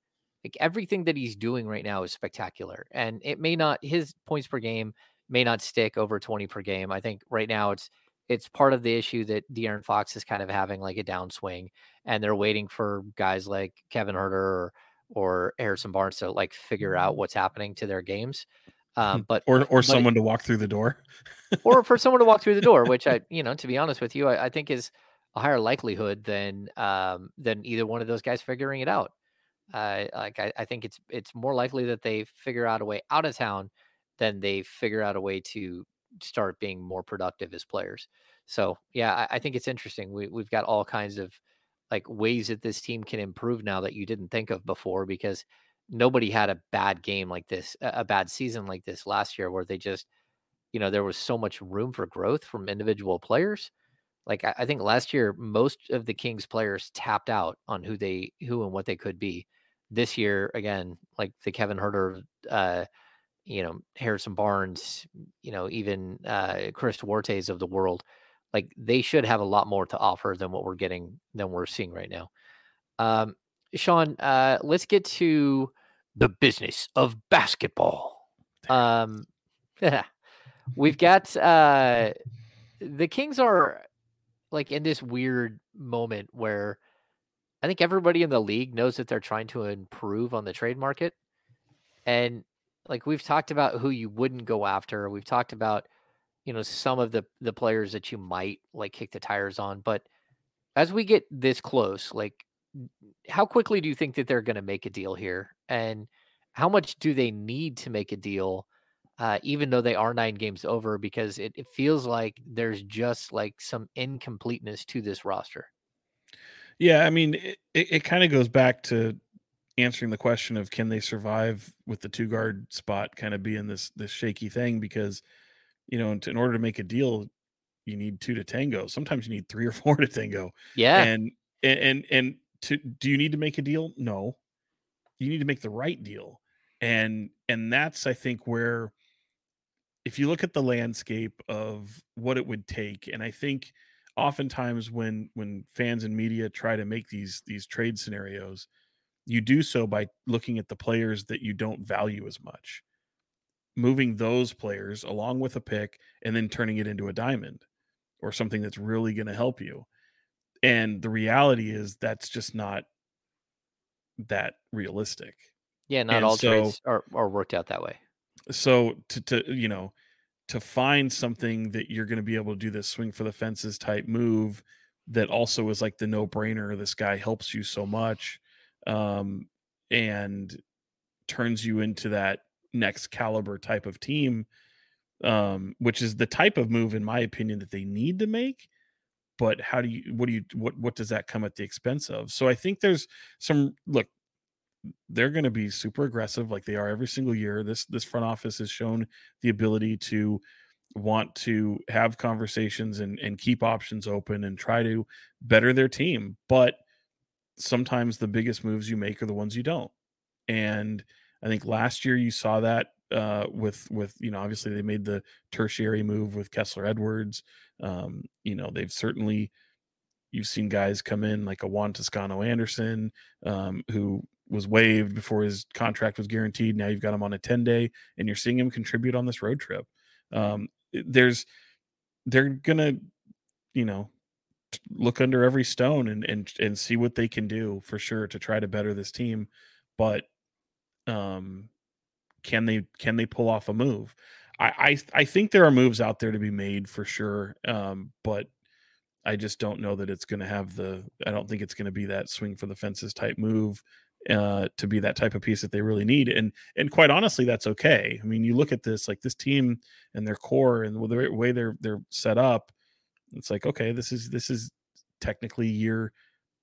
Like everything that he's doing right now is spectacular. And it may not, his points per game may not stick over 20 per game. I think right now it's, it's part of the issue that De'Aaron Fox is kind of having like a downswing and they're waiting for guys like Kevin Huerter or, or Harrison Barnes to like figure out what's happening to their games. Um, but or or but- someone to walk through the door. or for someone to walk through the door, which I, *laughs* you know, to be honest with you, I, I think is a higher likelihood than um, than either one of those guys figuring it out. Uh, like I, I think it's it's more likely that they figure out a way out of town than they figure out a way to start being more productive as players. So yeah, I, I think it's interesting. We we've got all kinds of like ways that this team can improve now that you didn't think of before because nobody had a bad game like this, a bad season like this last year where they just you know, there was so much room for growth from individual players. Like I, think last year, most of the Kings players tapped out on who they, who and what they could be. This year, again, like the Kevin Huerter, uh, you know, Harrison Barnes, you know, even uh, Chris Duarte's of the world, like they should have a lot more to offer than what we're getting, than we're seeing right now. Um, Sean, uh, let's get to the business of basketball. Um, *laughs* we've got uh, the Kings are like in this weird moment where I think everybody in the league knows that they're trying to improve on the trade market. And like we've talked about who you wouldn't go after. We've talked about, you know, some of the the players that you might like kick the tires on. But as we get this close, like how quickly do you think that they're going to make a deal here? And how much do they need to make a deal? Uh, even though they are nine games over, because it, it feels like there's just like some incompleteness to this roster. Yeah, I mean, it, it, it kind of goes back to answering the question of can they survive with the two guard spot kind of being this this shaky thing because you know in order to make a deal you need two to tango. Sometimes you need three or *laughs* four to tango. Yeah. and and and, and to do you need to make a deal? No. You need to make the right deal. And and that's i think where if you look at the landscape of what it would take and i think oftentimes when when fans and media try to make these these trade scenarios you do so by looking at the players that you don't value as much moving those players along with a pick and then turning it into a diamond or something that's really going to help you and the reality is that's just not that realistic Yeah, not And all so- trades are, are worked out that way. so to to you know to find something that you're going to be able to do this swing for the fences type move that also is like the no brainer this guy helps you so much um and turns you into that next caliber type of team um which is the type of move in my opinion that they need to make but how do you what do you what what does that come at the expense of? So i think there's some look they're going to be super aggressive like they are every single year. This this front office has shown the ability to want to have conversations and and keep options open and try to better their team but sometimes the biggest moves you make are the ones you don't. And i think last year you saw that uh with with you know obviously they made the tertiary move with kessler edwards um you know they've certainly you've seen guys come in like a Juan Toscano Anderson, um, who was waived before his contract was guaranteed. Now you've got him on a 10 day and you're seeing him contribute on this road trip. Um, there's, they're to, you know, look under every stone and, and, and see what they can do for sure to try to better this team. But, um, can they, can they pull off a move? I, I, I think there are moves out there to be made for sure. Um, but I just don't know that it's going to have the. I don't think it's going to be that swing for the fences type move uh, to be that type of piece that they really need. And and quite honestly, that's okay. I mean, you look at this like this team and their core and the way they're they're set up. It's like okay, this is this is technically year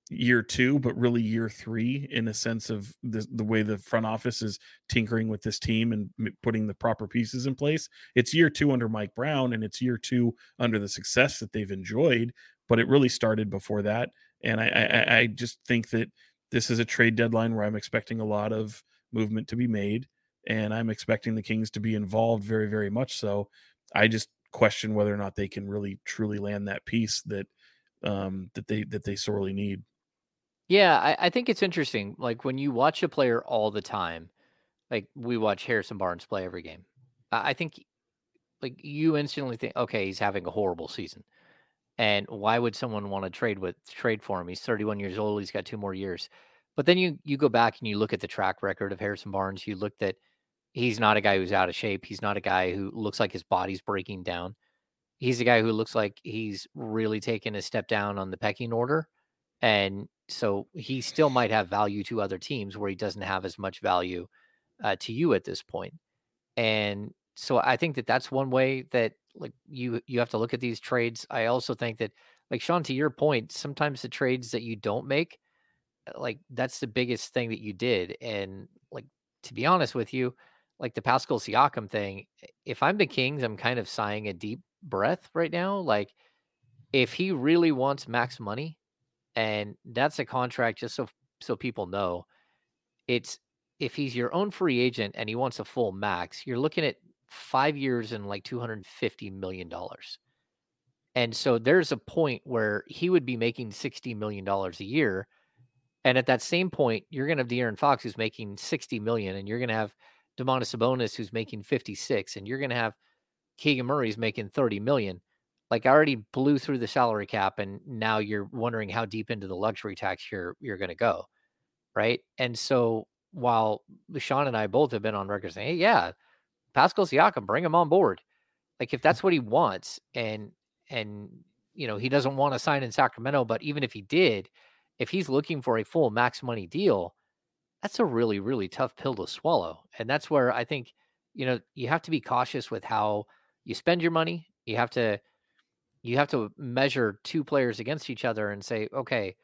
year two, but really year three in a sense of the, the way the front office is tinkering with this team and putting the proper pieces in place. It's year two under Mike Brown, and it's year two under the success that they've enjoyed. But it really started before that. And I, I, I just think that this is a trade deadline where I'm expecting a lot of movement to be made, and I'm expecting the Kings to be involved very, very much so. I just question whether or not they can really truly land that piece that um, that they that they sorely need. Yeah, I, I think it's interesting. Like when you watch a player all the time, like we watch Harrison Barnes play every game. I I think like you instantly think, okay, he's having a horrible season. And why would someone want to trade with trade for him? He's 31 years old. He's got two more years. But then you you go back and you look at the track record of Harrison Barnes. You look that he's not a guy who's out of shape. He's not a guy who looks like his body's breaking down. He's a guy who looks like he's really taken a step down on the pecking order. And so he still might have value to other teams where he doesn't have as much value uh, to you at this point. And so I think that that's one way that like you you have to look at these trades. I also think that like Sean to your point, sometimes the trades that you don't make uh, like that's the biggest thing that you did and like to be honest with you, like the Pascal Siakam thing, if I'm the Kings, I'm kind of sighing a deep breath right now. Like if he really wants max money and that's a contract just so so people know, it's if he's your own free agent and he wants a full max, you're looking at five years and like $250 million. And so there's a point where he would be making $60 million a year. And at that same point, you're going to have De'Aaron Fox who's making 60 million, and you're going to have Domantas Sabonis who's making 56, and you're going to have Keegan Murray's making 30 million. Like I already blew through the salary cap, and now you're wondering how deep into the luxury tax you're you're going to go, right? And so while Sean and I both have been on record saying, "Hey, yeah, Pascal Siakam, bring him on board. Like if that's what he wants, and and you know he doesn't want to sign in Sacramento, but even if he did, if he's looking for a full max money deal, that's a really really tough pill to swallow. And that's where I think you know you have to be cautious with how you spend your money. You have to you have to measure two players against each other and say, okay,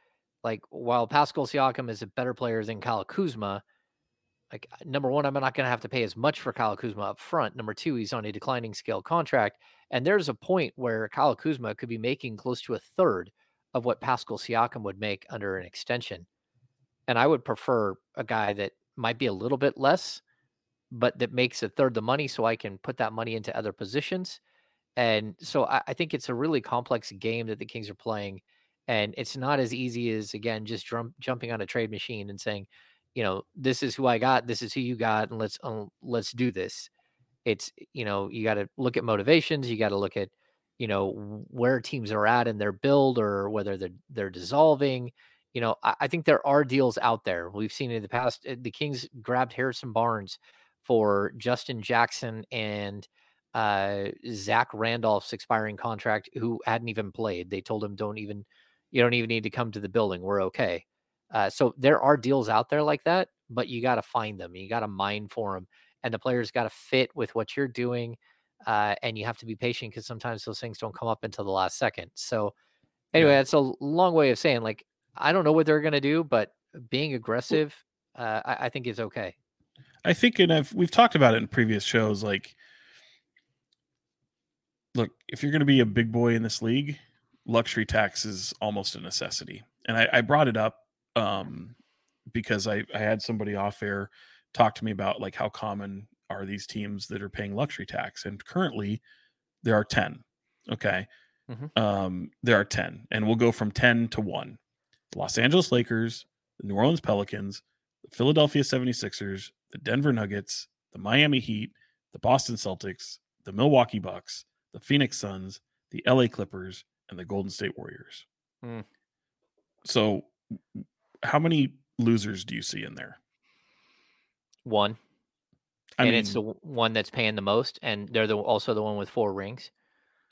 like while Pascal Siakam is a better player than Kyle Kuzma, like uh, number one, I'm not going to have to pay as much for Kyle Kuzma up front. Number two, he's on a declining scale contract, and there's a point where Kyle Kuzma could be making close to a third of what Pascal Siakam would make under an extension. And I would prefer a guy that might be a little bit less, but that makes a third the money, so I can put that money into other positions. And so I, I think it's a really complex game that the Kings are playing, and it's not as easy as again just jump, jumping on a trade machine and saying you know, this is who I got, this is who you got, and let's um, let's do this. It's you know, you got to look at motivations, you got to look at you know where teams are at in their build or whether they're they're dissolving. You know, I, I think there are deals out there. We've seen in the past. Eh, the Kings grabbed Harrison Barnes for Justin Jackson and uh, Zach Randolph's expiring contract, who hadn't even played. They told him, "Don't even, you don't even need to come to the building. We're okay." Uh, so there are deals out there like that, but you got to find them. You got to mine for them, and the players got to fit with what you're doing. Uh, and you have to be patient because sometimes those things don't come up until the last second. So anyway, yeah. that's a long way of saying like I don't know what they're going to do, but being aggressive, uh, I, I, think is okay. I think, and I've we've talked about it in previous shows. Like, look, if you're going to be a big boy in this league, luxury tax is almost a necessity. And I, I brought it up um, because I, I had somebody off air talk to me about like how common are these teams that are paying luxury tax, and currently there are ten. Okay, mm-hmm. um, there are ten, and we'll go from ten to one. The Los Angeles Lakers, the New Orleans Pelicans, the Philadelphia 76ers, the Denver Nuggets, the Miami Heat, the Boston Celtics, the Milwaukee Bucks, the Phoenix Suns, the LA Clippers, and the Golden State Warriors. Mm. So how many losers do you see in there? One. I and mean, it's the one that's paying the most, and they're the, also the one with four rings.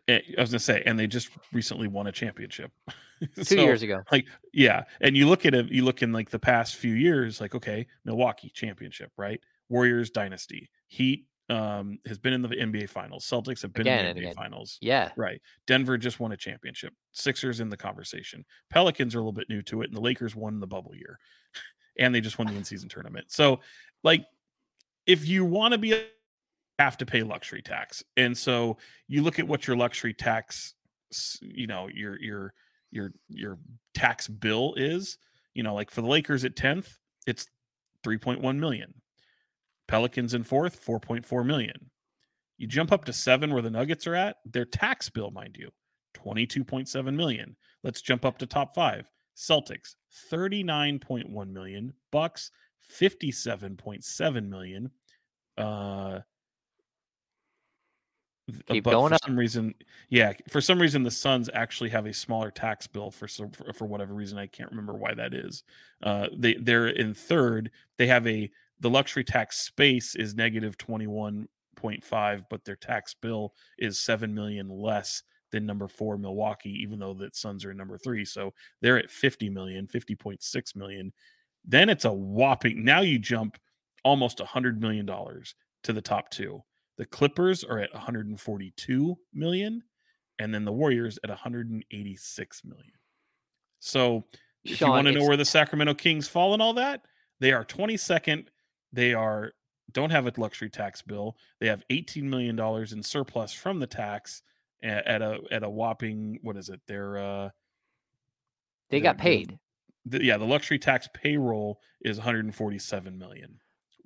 Eh, I was gonna say, and they just recently won a championship *laughs* two so, years ago. Like, yeah, and you look at it, you look in like the past few years, like, okay, Milwaukee championship, right? Warriors dynasty, Heat um, has been in the NBA Finals. Celtics have been again in the NBA again. Finals. Yeah, right. Denver just won a championship. Sixers in the conversation. Pelicans are a little bit new to it, and the Lakers won the bubble year, *laughs* and they just won the *sighs* in-season tournament. So, like, if you want to be, have to pay luxury tax, and so you look at what your luxury tax, you know, your your your your tax bill is. You know, like for the Lakers at 10th, it's 3.1 million. Pelicans in fourth, 4.4 million. You jump up to seven where the Nuggets are at, their tax bill, mind you, 22.7 million. Let's jump up to top five. Celtics, 39.1 million. Bucks, 57.7 million. Uh Keep but going for up. some reason, yeah, for some reason the Suns actually have a smaller tax bill for some for, for whatever reason. I can't remember why that is. Uh they they're in third. They have a the luxury tax space is negative 21.5, but their tax bill is 7 million less than number four Milwaukee, even though the Suns are in number three. So they're at 50 million, 50.6 million. Then it's a whopping now you jump almost a hundred million dollars to the top two. The Clippers are at 142 million, and then the Warriors at 186 million. So if Sean, you want to know where the Sacramento Kings fall in all that, they are 22nd. They are don't have a luxury tax bill. They have 18 million dollars in surplus from the tax at, a at a whopping what is it? They're uh They the- got paid. the, yeah, the luxury tax payroll is 147 million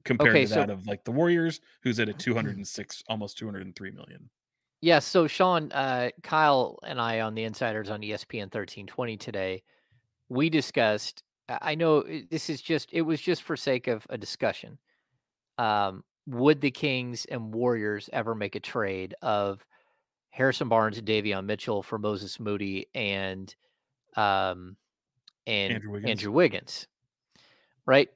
compared Okay, to so- that of like the Warriors, who's at a 206, *clears throat* almost 203 million. Yeah, so Sean, uh, Kyle, and I on the Insiders on ESPN thirteen twenty today, we discussed. I know this is just it was just for sake of a discussion. Um, would the Kings and Warriors ever make a trade of Harrison Barnes and Davion Mitchell for Moses Moody and um and Andrew Wiggins. Andrew Wiggins, right?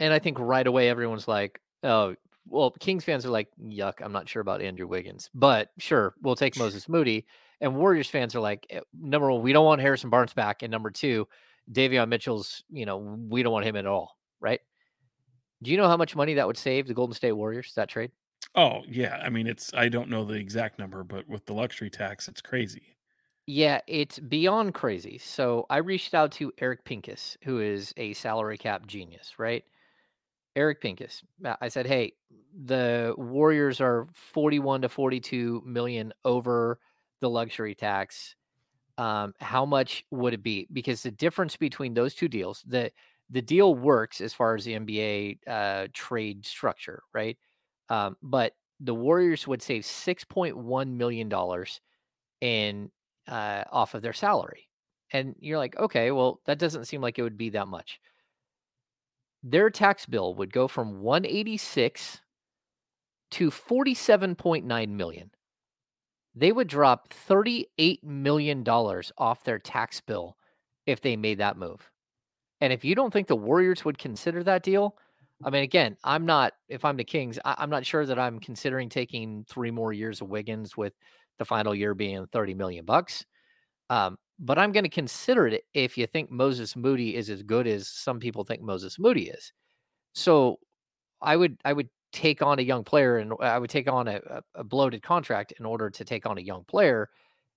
And I think right away everyone's like, "Oh, well." Kings fans are like, "Yuck, I'm not sure about Andrew Wiggins," but sure, we'll take Moses Moody. And Warriors fans are like, eh, number one, we don't want Harrison Barnes back, and number two, Davion Mitchell's, you know, we don't want him at all, right? Do you know how much money that would save the Golden State Warriors that trade? Oh yeah, I mean it's I don't know the exact number, but with the luxury tax, it's crazy. Yeah, it's beyond crazy. So I reached out to Eric Pincus, who is a salary cap genius, right? Eric Pincus. uh, I said, hey, the Warriors are 41 to 42 million over the luxury tax. Um, how much would it be? Because the difference between those two deals, the the deal works as far as the NBA uh, trade structure, right? Um, but the Warriors would save 6.1 million dollars in uh, off of their salary. And you're like, okay, well, that doesn't seem like it would be that much. Their tax bill would go from 186 to 47.9 million. They would drop 38 million dollars off their tax bill if they made that move. And if you don't think the Warriors would consider that deal, I mean, again, I'm not. If I'm the Kings, I, I'm not sure that I'm considering taking three more years of Wiggins with the final year being 30 million bucks. Um, but I'm going to consider it if you think Moses Moody is as good as some people think Moses Moody is. So I would I would take on a young player and uh, I would take on a, a, bloated contract in order to take on a young player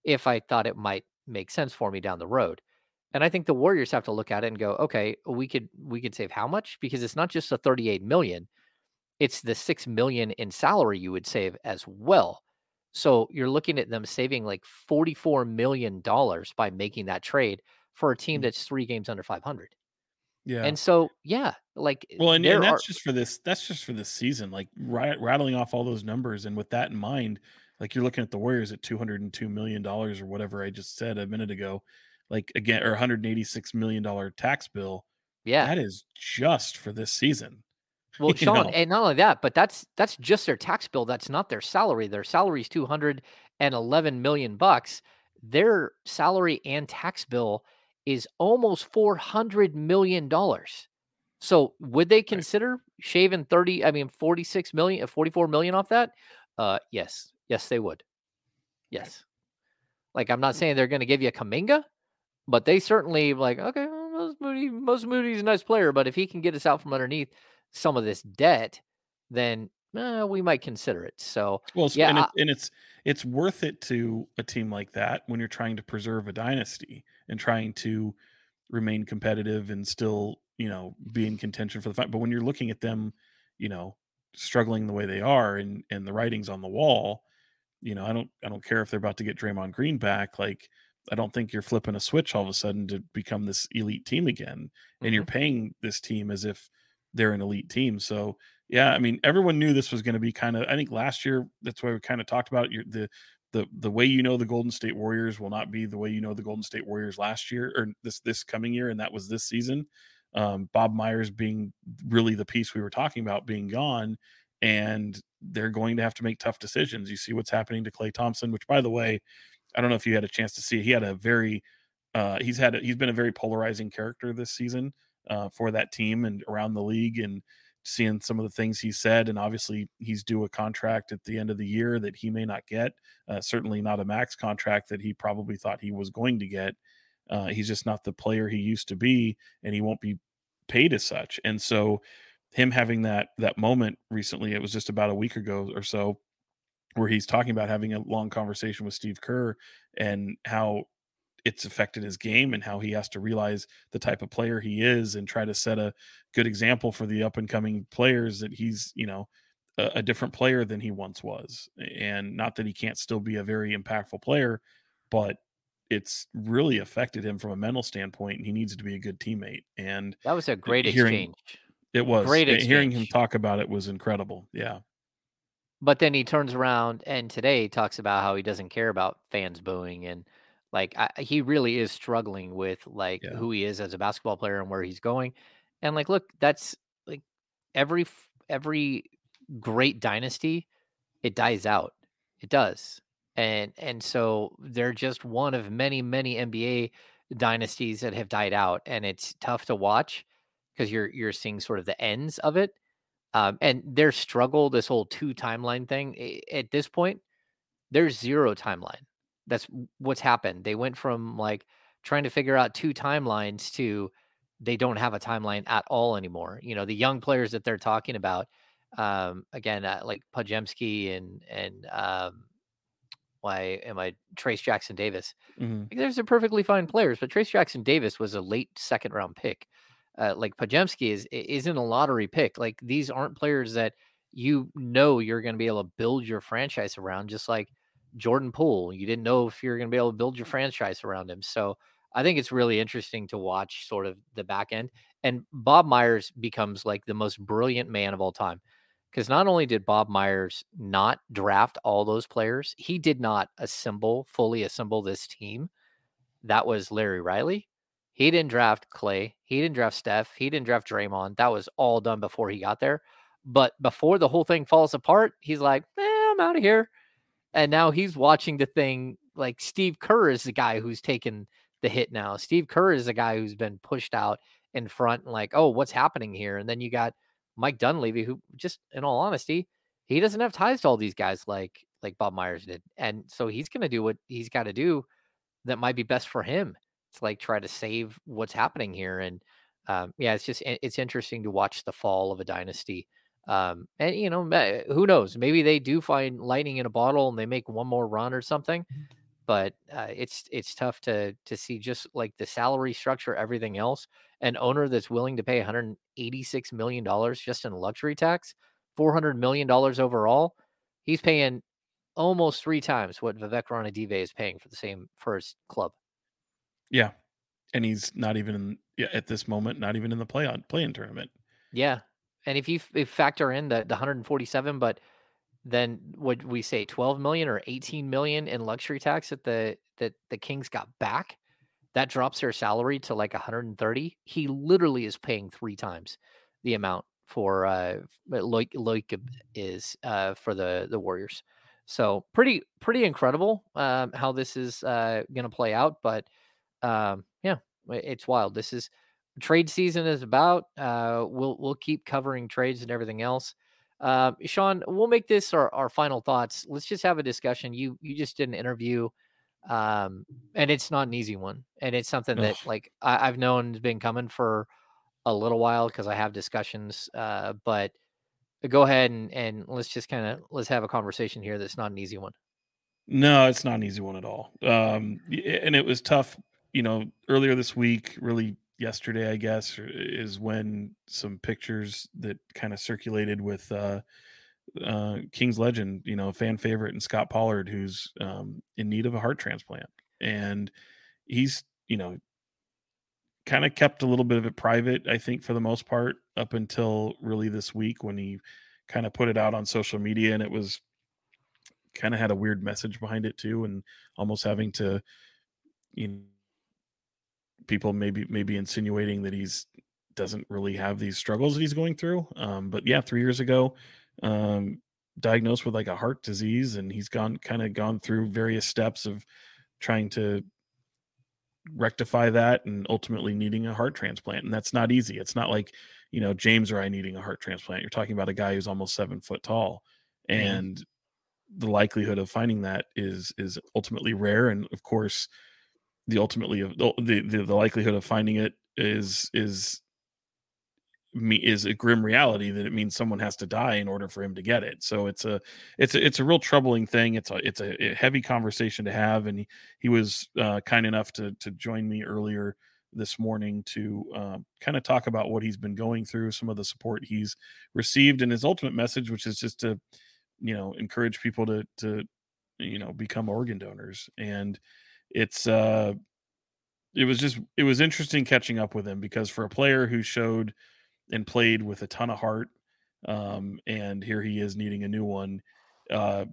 if I thought it might make sense for me down the road. And I think the Warriors have to look at it and go, okay, we could we could save how much? Because it's not just the 38 million, it's the 6 million in salary you would save as well. So you're looking at them saving like 44 million dollars by making that trade for a team mm. that's 3 games under 500. Yeah. And so, yeah, like eh, well, and, and are- that's just for this. That's just for this season. Like rattling off all those numbers, and with that in mind, like you're looking at the Warriors at 202 million dollars or whatever I just said a minute ago, like again, or 186 million dollar tax bill. yeah. That is just for this season. *laughs* Well, you Sean, know. and not only that, but that's that's just their tax bill. That's not their salary. Their salary is two hundred and eleven million bucks. Their salary and tax bill is almost four hundred million dollars. So would they consider shaving thirty? I mean, forty six million, uh, forty four million off that? Uh, yes, yes, they would. Yes. Like I'm not saying they're going to give you a Kuminga, but they certainly like okay. Well, Moses Moody, Moses Moody's a nice player, but if he can get us out from underneath some of this debt, then eh, we might consider it. So Well, yeah, and, it, and it's it's worth it to a team like that when you're trying to preserve a dynasty and trying to remain competitive and still, you know, be in contention for the fight. But when you're looking at them, you know, struggling the way they are and and the writings on the wall, you know, I don't I don't care if they're about to get Draymond Green back. Like I don't think you're flipping a switch all of a sudden to become this elite team again. And you're Mm-hmm. paying this team as if they're an elite team. So yeah, I mean, everyone knew this was going to be kind of. I think last year that's why we kind of talked about your the the the way you know the Golden State Warriors will not be the way you know the Golden State Warriors last year or this this coming year, and that was this season. Um, Bob Myers being really the piece we were talking about being gone, and they're going to have to make tough decisions. You see what's happening to Klay Thompson, which by the way, I don't know if you had a chance to see. He had a very uh, he's had a, he's been a very polarizing character this season uh, for that team and around the league and seeing some of the things he said and obviously he's due a contract at the end of the year that he may not get uh, certainly not a max contract that he probably thought he was going to get. Uh, he's just not the player he used to be and he won't be paid as such. And so him having that that moment recently it was just about a week ago or so where he's talking about having a long conversation with Steve Kerr and how it's affected his game and how he has to realize the type of player he is and try to set a good example for the up and coming players that he's, you know, a, a different player than he once was. And not that he can't still be a very impactful player, but it's really affected him from a mental standpoint and he needs to be a good teammate. And That was a great hearing- exchange. it was Great uh, hearing him talk about it was incredible. Yeah. But then he turns around and today talks about how he doesn't care about fans booing and like I, he really is struggling with like Yeah. who he is as a basketball player and where he's going. And like, look, that's like every every great dynasty, it dies out. It does. And and so they're just one of many many NBA dynasties that have died out, and it's tough to watch because you're you're seeing sort of the ends of it. Um, and their struggle, this whole two timeline thing, at this point, there's zero timeline. That's what's happened. They went from like trying to figure out two timelines to they don't have a timeline at all anymore. You know, the young players that they're talking about, um, again, uh, like Podziemski and and um, why am I Trayce Jackson Davis? Mhm. Like, There's a perfectly fine players, but Trayce Jackson Davis was a late second round pick. Uh, like Podziemski is isn't a lottery pick. Like these aren't players that you know you're going to be able to build your franchise around. Just like Jordan Poole, you didn't know if you're going to be able to build your franchise around him. So I think it's really interesting to watch sort of the back end. And Bob Myers becomes like the most brilliant man of all time. Because not only did Bob Myers not draft all those players, he did not assemble, fully assemble this team. That was Larry Riley. He didn't draft Klay. He didn't draft Steph. He didn't draft Draymond. That was all done before he got there. But before the whole thing falls apart, he's like, eh, I'm out of here. And now he's watching the thing like Steve Kerr is the guy who's taken the hit now. Steve Kerr is the guy who's been pushed out in front and like, oh, what's happening here? And then you got Mike Dunleavy, who just in all honesty, he doesn't have ties to all these guys like like Bob Myers did. And so he's gonna do what he's got to do that might be best for him. It's like try to save what's happening here. And um, yeah, it's just it's interesting to watch the fall of a dynasty. Um, and you know, who knows? Maybe they do find lightning in a bottle and they make one more run or something. But uh, it's it's tough to to see just like the salary structure, everything else. An owner that's willing to pay 186 million dollars just in luxury tax, 400 million dollars overall. He's paying almost three times what Vivek Ranadive is paying for the same for his club. Yeah. And he's not even in, at this moment, not even in the play on play-in tournament. Yeah, and if you factor in the, the 147, but then would we say 12 million or 18 million in luxury tax that the that the Kings got back? That drops their salary to like 130. He literally is paying three times the amount for uh Loic Loic is uh for the the Warriors. So pretty pretty incredible um how this is uh gonna play out. But um yeah, it's wild. This is trade season is about. Uh, we'll we'll keep covering trades and everything else. Uh, Sean, we'll make this our, our final thoughts. Let's just have a discussion. You you just did an interview, um, and it's not an easy one, and it's something that *sighs* like I, I've known has been coming for a little while because I have discussions. Uh, but go ahead and and let's just kind of let's have a conversation here. That's not an easy one. No, it's not an easy one at all. Um, and it was tough, you know, earlier this week, really yesterday, I guess, is when some pictures that kind of circulated with uh, uh, King's legend, you know, fan favorite and Scot Pollard, who's um, in need of a heart transplant. And he's you know kind of kept a little bit of it private, I think, for the most part, up until really this week when he kind of put it out on social media and it was kind of had a weird message behind it too, and almost having to, you know, people maybe maybe insinuating that he's doesn't really have these struggles that he's going through. Um, but yeah, three years ago, um, diagnosed with like a heart disease, and he's gone kind of gone through various steps of trying to rectify that and ultimately needing a heart transplant and that's not easy it's not like you know james or i needing a heart transplant you're talking about a guy who's almost seven foot tall and mm-hmm. the likelihood of finding that is is ultimately rare and of course the ultimately of the, the the likelihood of finding it is is me is a grim reality that it means someone has to die in order for him to get it. So it's a it's a it's a real troubling thing. It's a it's a, a heavy conversation to have, and he he was uh, kind enough to to join me earlier this morning to uh, kind of talk about what he's been going through, some of the support he's received, and his ultimate message, which is just to you know encourage people to to you know become organ donors, and it's uh it was just it was interesting catching up with him because for a player who showed and played with a ton of heart. Um, and here he is needing a new one. Uh,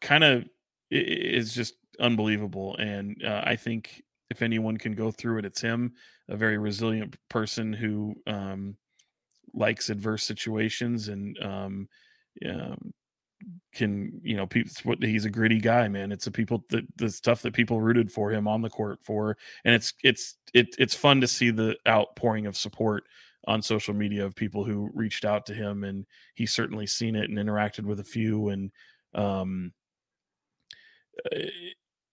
kind of is just unbelievable. And uh, I think if anyone can go through it, it's him, a very resilient person who um, likes adverse situations and um, um, can you know what he's a gritty guy man. It's the people the stuff that people rooted for him on the court for and it's it's it, it's fun to see the outpouring of support on social media of people who reached out to him and he's certainly seen it and interacted with a few and um uh,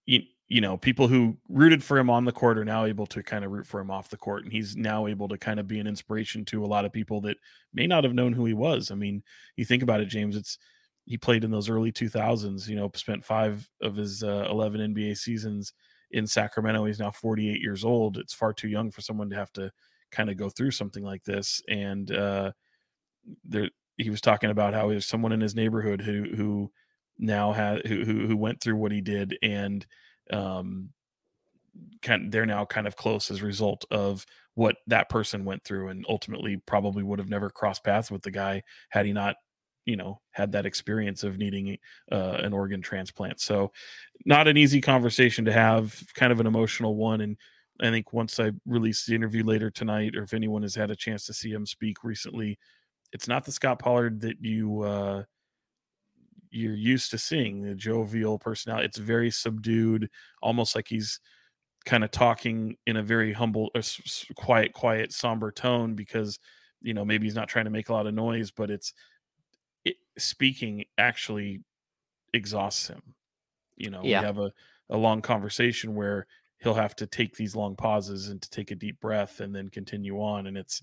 you, you know people who rooted for him on the court are now able to kind of root for him off the court and he's now able to kind of be an inspiration to a lot of people that may not have known who he was. I mean you think about it james it's he played in those early 2000s you know spent five of his uh, 11 nba seasons in sacramento he's now 48 years old it's far too young for someone to have to kind of go through something like this. And uh, there, he was talking about how there's someone in his neighborhood who who now had who who, went through what he did, and um, kind they're now kind of close as a result of what that person went through, and ultimately probably would have never crossed paths with the guy had he not you know had that experience of needing uh, an organ transplant so not an easy conversation to have kind of an emotional one and I think once I release the interview later tonight, or if anyone has had a chance to see him speak recently, it's not the Scot Pollard that you uh, you're used to seeing. The jovial personality. It's very subdued, almost like he's kind of talking in a very humble, uh, quiet, quiet, somber tone because you know maybe he's not trying to make a lot of noise, but it's it, speaking actually exhausts him. You know, yeah. we have a a long conversation where he'll have to take these long pauses and to take a deep breath and then continue on. And it's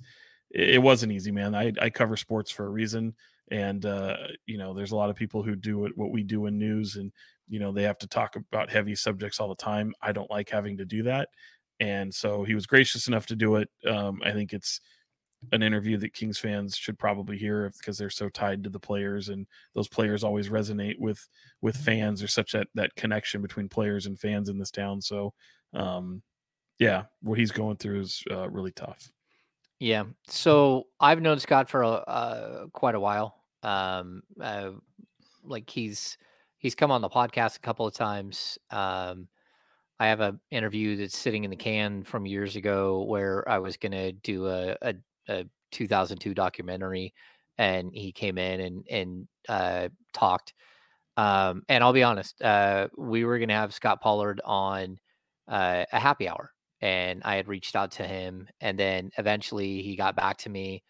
it wasn't easy, man. I, I cover sports for a reason, and uh, you know, there's a lot of people who do it what we do in news, and you know, they have to talk about heavy subjects all the time. I don't like having to do that, and so he was gracious enough to do it. Um, I think it's an interview that Kings fans should probably hear because they're so tied to the players and those players always resonate with with fans. There's such that that connection between players and fans in this town. So um, yeah, what he's going through is uh, really tough. Yeah. So I've known Scot for uh, quite a while. Um, uh, like he's he's come on the podcast a couple of times. Um, I have an interview that's sitting in the can from years ago where I was going to do a, a, a 2002 documentary, and he came in and and uh, talked. Um, and I'll be honest, uh, we were to have Scot Pollard on uh, a happy hour and I had reached out to him. And then eventually he got back to me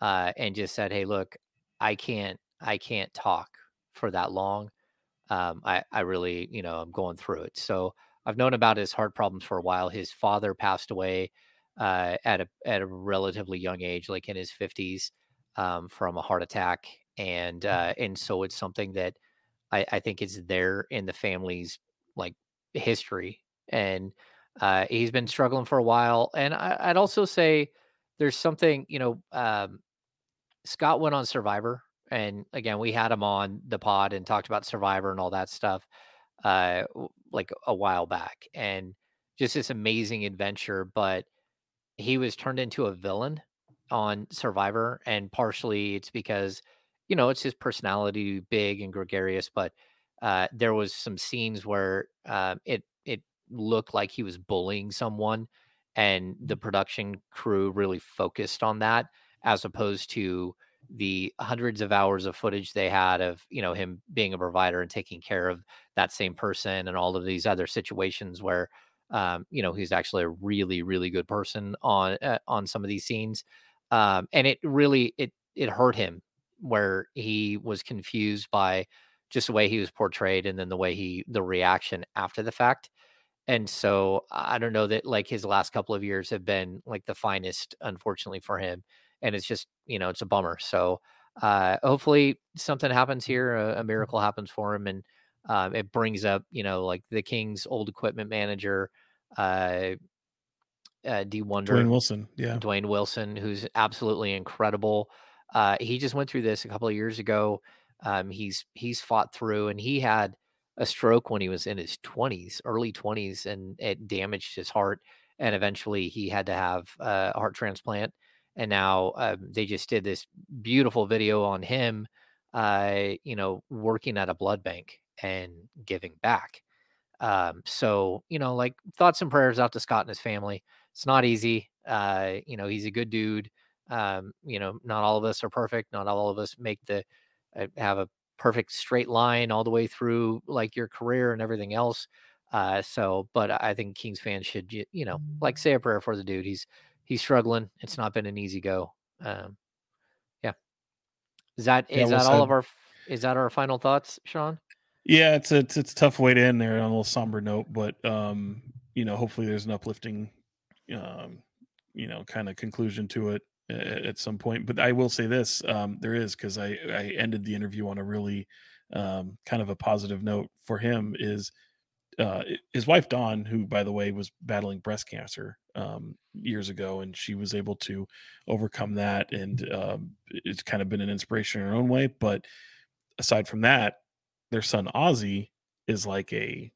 uh, and just said, Hey, look, I can't, I can't talk for that long. Um, I, I really, you know, I'm going through it. So I've known about his heart problems for a while. His father passed away uh, at a at a relatively young age, like in his 50s, um, from a heart attack, and mm. uh, and so it's something that I, I think is there in the family's like history and uh, he's been struggling for a while. And I, would also say there's something, you know, um, Scot went on Survivor, and again, we had him on the pod and talked about Survivor and all that stuff, uh, like a while back, and just this amazing adventure. But he was turned into a villain on Survivor, and partially it's because you know it's his personality, big and gregarious. But uh, there was some scenes where uh, it it looked like he was bullying someone, and the production crew really focused on that as opposed to the hundreds of hours of footage they had of you know him being a provider and taking care of that same person and all of these other situations where um, you know he's actually a really really good person on uh, on some of these scenes um, and it really it it hurt him where he was confused by just the way he was portrayed and then the way he the reaction after the fact and so i don't know that like his last couple of years have been like the finest unfortunately for him and it's just you know it's a bummer so uh hopefully something happens here a, a Mm-hmm. miracle happens for him and um, it brings up you know like the king's old equipment manager uh uh, D Wonder, Dwayne Wilson. Yeah. Dwayne Wilson, who's absolutely incredible. Uh, he just went through this a couple of years ago. Um, he's he's fought through, and he had a stroke when he was in his twenties, early twenties, and it damaged his heart. And eventually, he had to have a heart transplant. And now um, they just did this beautiful video on him, uh, you know, working at a blood bank and giving back. Um, so you know, like thoughts and prayers out to Scot and his family. It's not easy. Uh, you know, he's a good dude. Um, you know, not all of us are perfect. Not all of us make the uh, have a perfect straight line all the way through like your career and everything else. Uh, so, but I think Kings fans should, you know, like say a prayer for the dude. He's he's struggling. It's not been an easy go. Um, yeah. Is that Yeah, is well that all of our is that our final thoughts, Sean? Yeah, it's a it's, it's a tough way to end there on a little somber note, but um, you know, hopefully there's an uplifting, um, you know, kind of conclusion to it at, at some point. But I will say this, um, there is because I I ended the interview on a really um, kind of a positive note for him is uh, his wife Dawn, who by the way was battling breast cancer um, years ago, and she was able to overcome that, and um, it's kind of been an inspiration in her own way. But aside from that, their son Ozzy is like a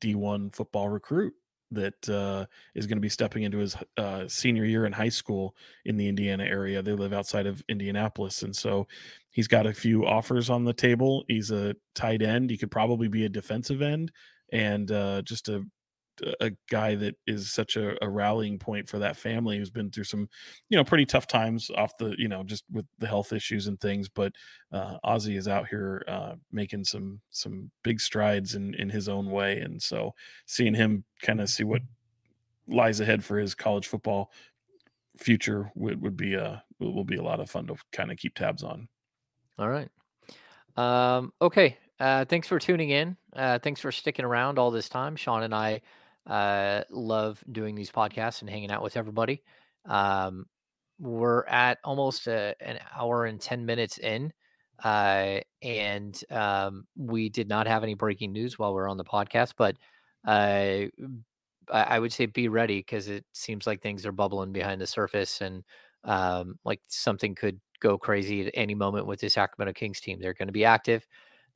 D1 football recruit that uh, is going to be stepping into his uh, senior year in high school in the Indiana area. They live outside of Indianapolis, and so he's got a few offers on the table. He's a tight end. He could probably be a defensive end, and uh, just a a guy that is such a, a rallying point for that family who's been through some you know pretty tough times off the you know just with the health issues and things but uh ozzy is out here uh making some some big strides in in his own way and so seeing him kind of see what lies ahead for his college football future would, would be uh will will be a lot of fun to kind of keep tabs on All right. Um, okay. Uh, thanks for tuning in. Uh, thanks for sticking around all this time. Sean and I uh, love doing these podcasts and hanging out with everybody. Um, we're at almost a, an hour and 10 minutes in. Uh, and um, we did not have any breaking news while we are on the podcast, but uh, I, would say be ready because it seems like things are bubbling behind the surface and um, like something could go crazy at any moment with the Sacramento Kings team. They're going to be active.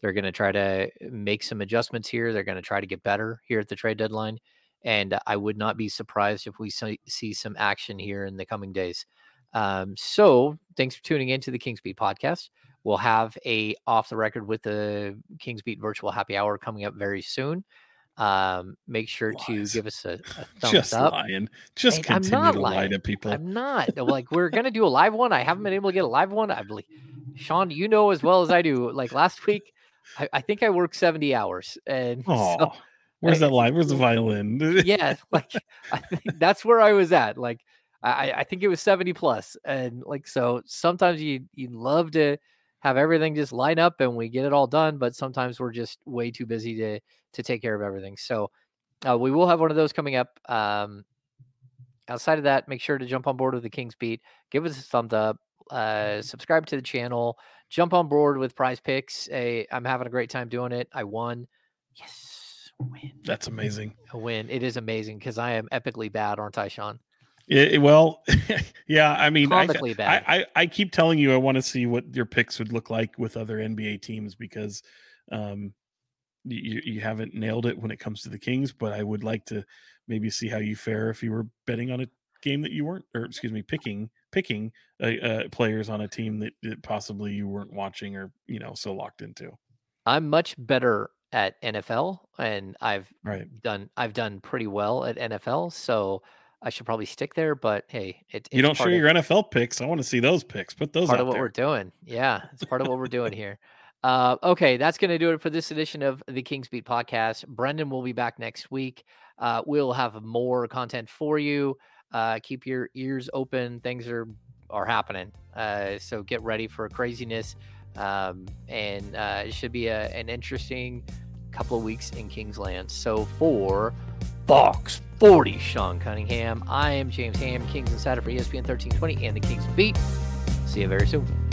They're going to try to make some adjustments here. They're going to try to get better here at the trade deadline. And I would not be surprised if we see, some action here in the coming days. Um, so thanks for tuning into the Kings Beat podcast. We'll have a off the record with the Kings Beat virtual happy hour coming up very soon. Um, make sure Lies. to give us a, a *laughs* thumbs just up. lying just And I'm continue not to lie to people I'm not. Like we're gonna do a live one. I haven't been able to get a live one. I believe Sean, you know as well as I do. Like last week, I, I think I worked 70 hours. And oh *laughs* so, where's that line where's the *laughs* violin yeah, *laughs* like I think that's where I was at. Like I, I think it was 70 plus. And like so sometimes you you love to have everything just line up and we get it all done, but sometimes we're just way too busy to to take care of everything. So uh, we will have one of those coming up. Um, outside of that, make sure to jump on board with the Kings Beat. Give us a thumbs up. Uh, subscribe to the channel. Jump on board with Prize Picks. A, I'm having a great time doing it. I won. Yes, win. that's amazing A win. It is amazing because I am epically bad, aren't I, Sean? Yeah, well, *laughs* yeah. I mean, I, Comically I, bad. I, I keep telling you, I want to see what your picks would look like with other NBA teams because, um, you, you haven't nailed it when it comes to the Kings, but I would like to maybe see how you fare if you were betting on a game that you weren't, or excuse me, picking picking uh, uh, players on a team that, that possibly you weren't watching or you know so locked into. I'm much better at NFL, and I've Right. done I've done pretty well at NFL, so I should probably stick there. But hey, it, You don't share your NFL picks. I want to see those picks. Put those part of what there. we're doing. Yeah, it's part of what we're doing here. Uh, okay, that's going to do it for this edition of the Kings Beat podcast. Brenden will be back next week. Uh, we'll have more content for you. Uh, keep your ears open. Things are are happening. Uh, so get ready for craziness. Um, and uh, it should be a, an interesting couple of weeks in Kingsland. So for Fox 40, Sean Cunningham, I am James Ham, Kings Insider for ESPN 1320 and the Kings Beat. See you very soon.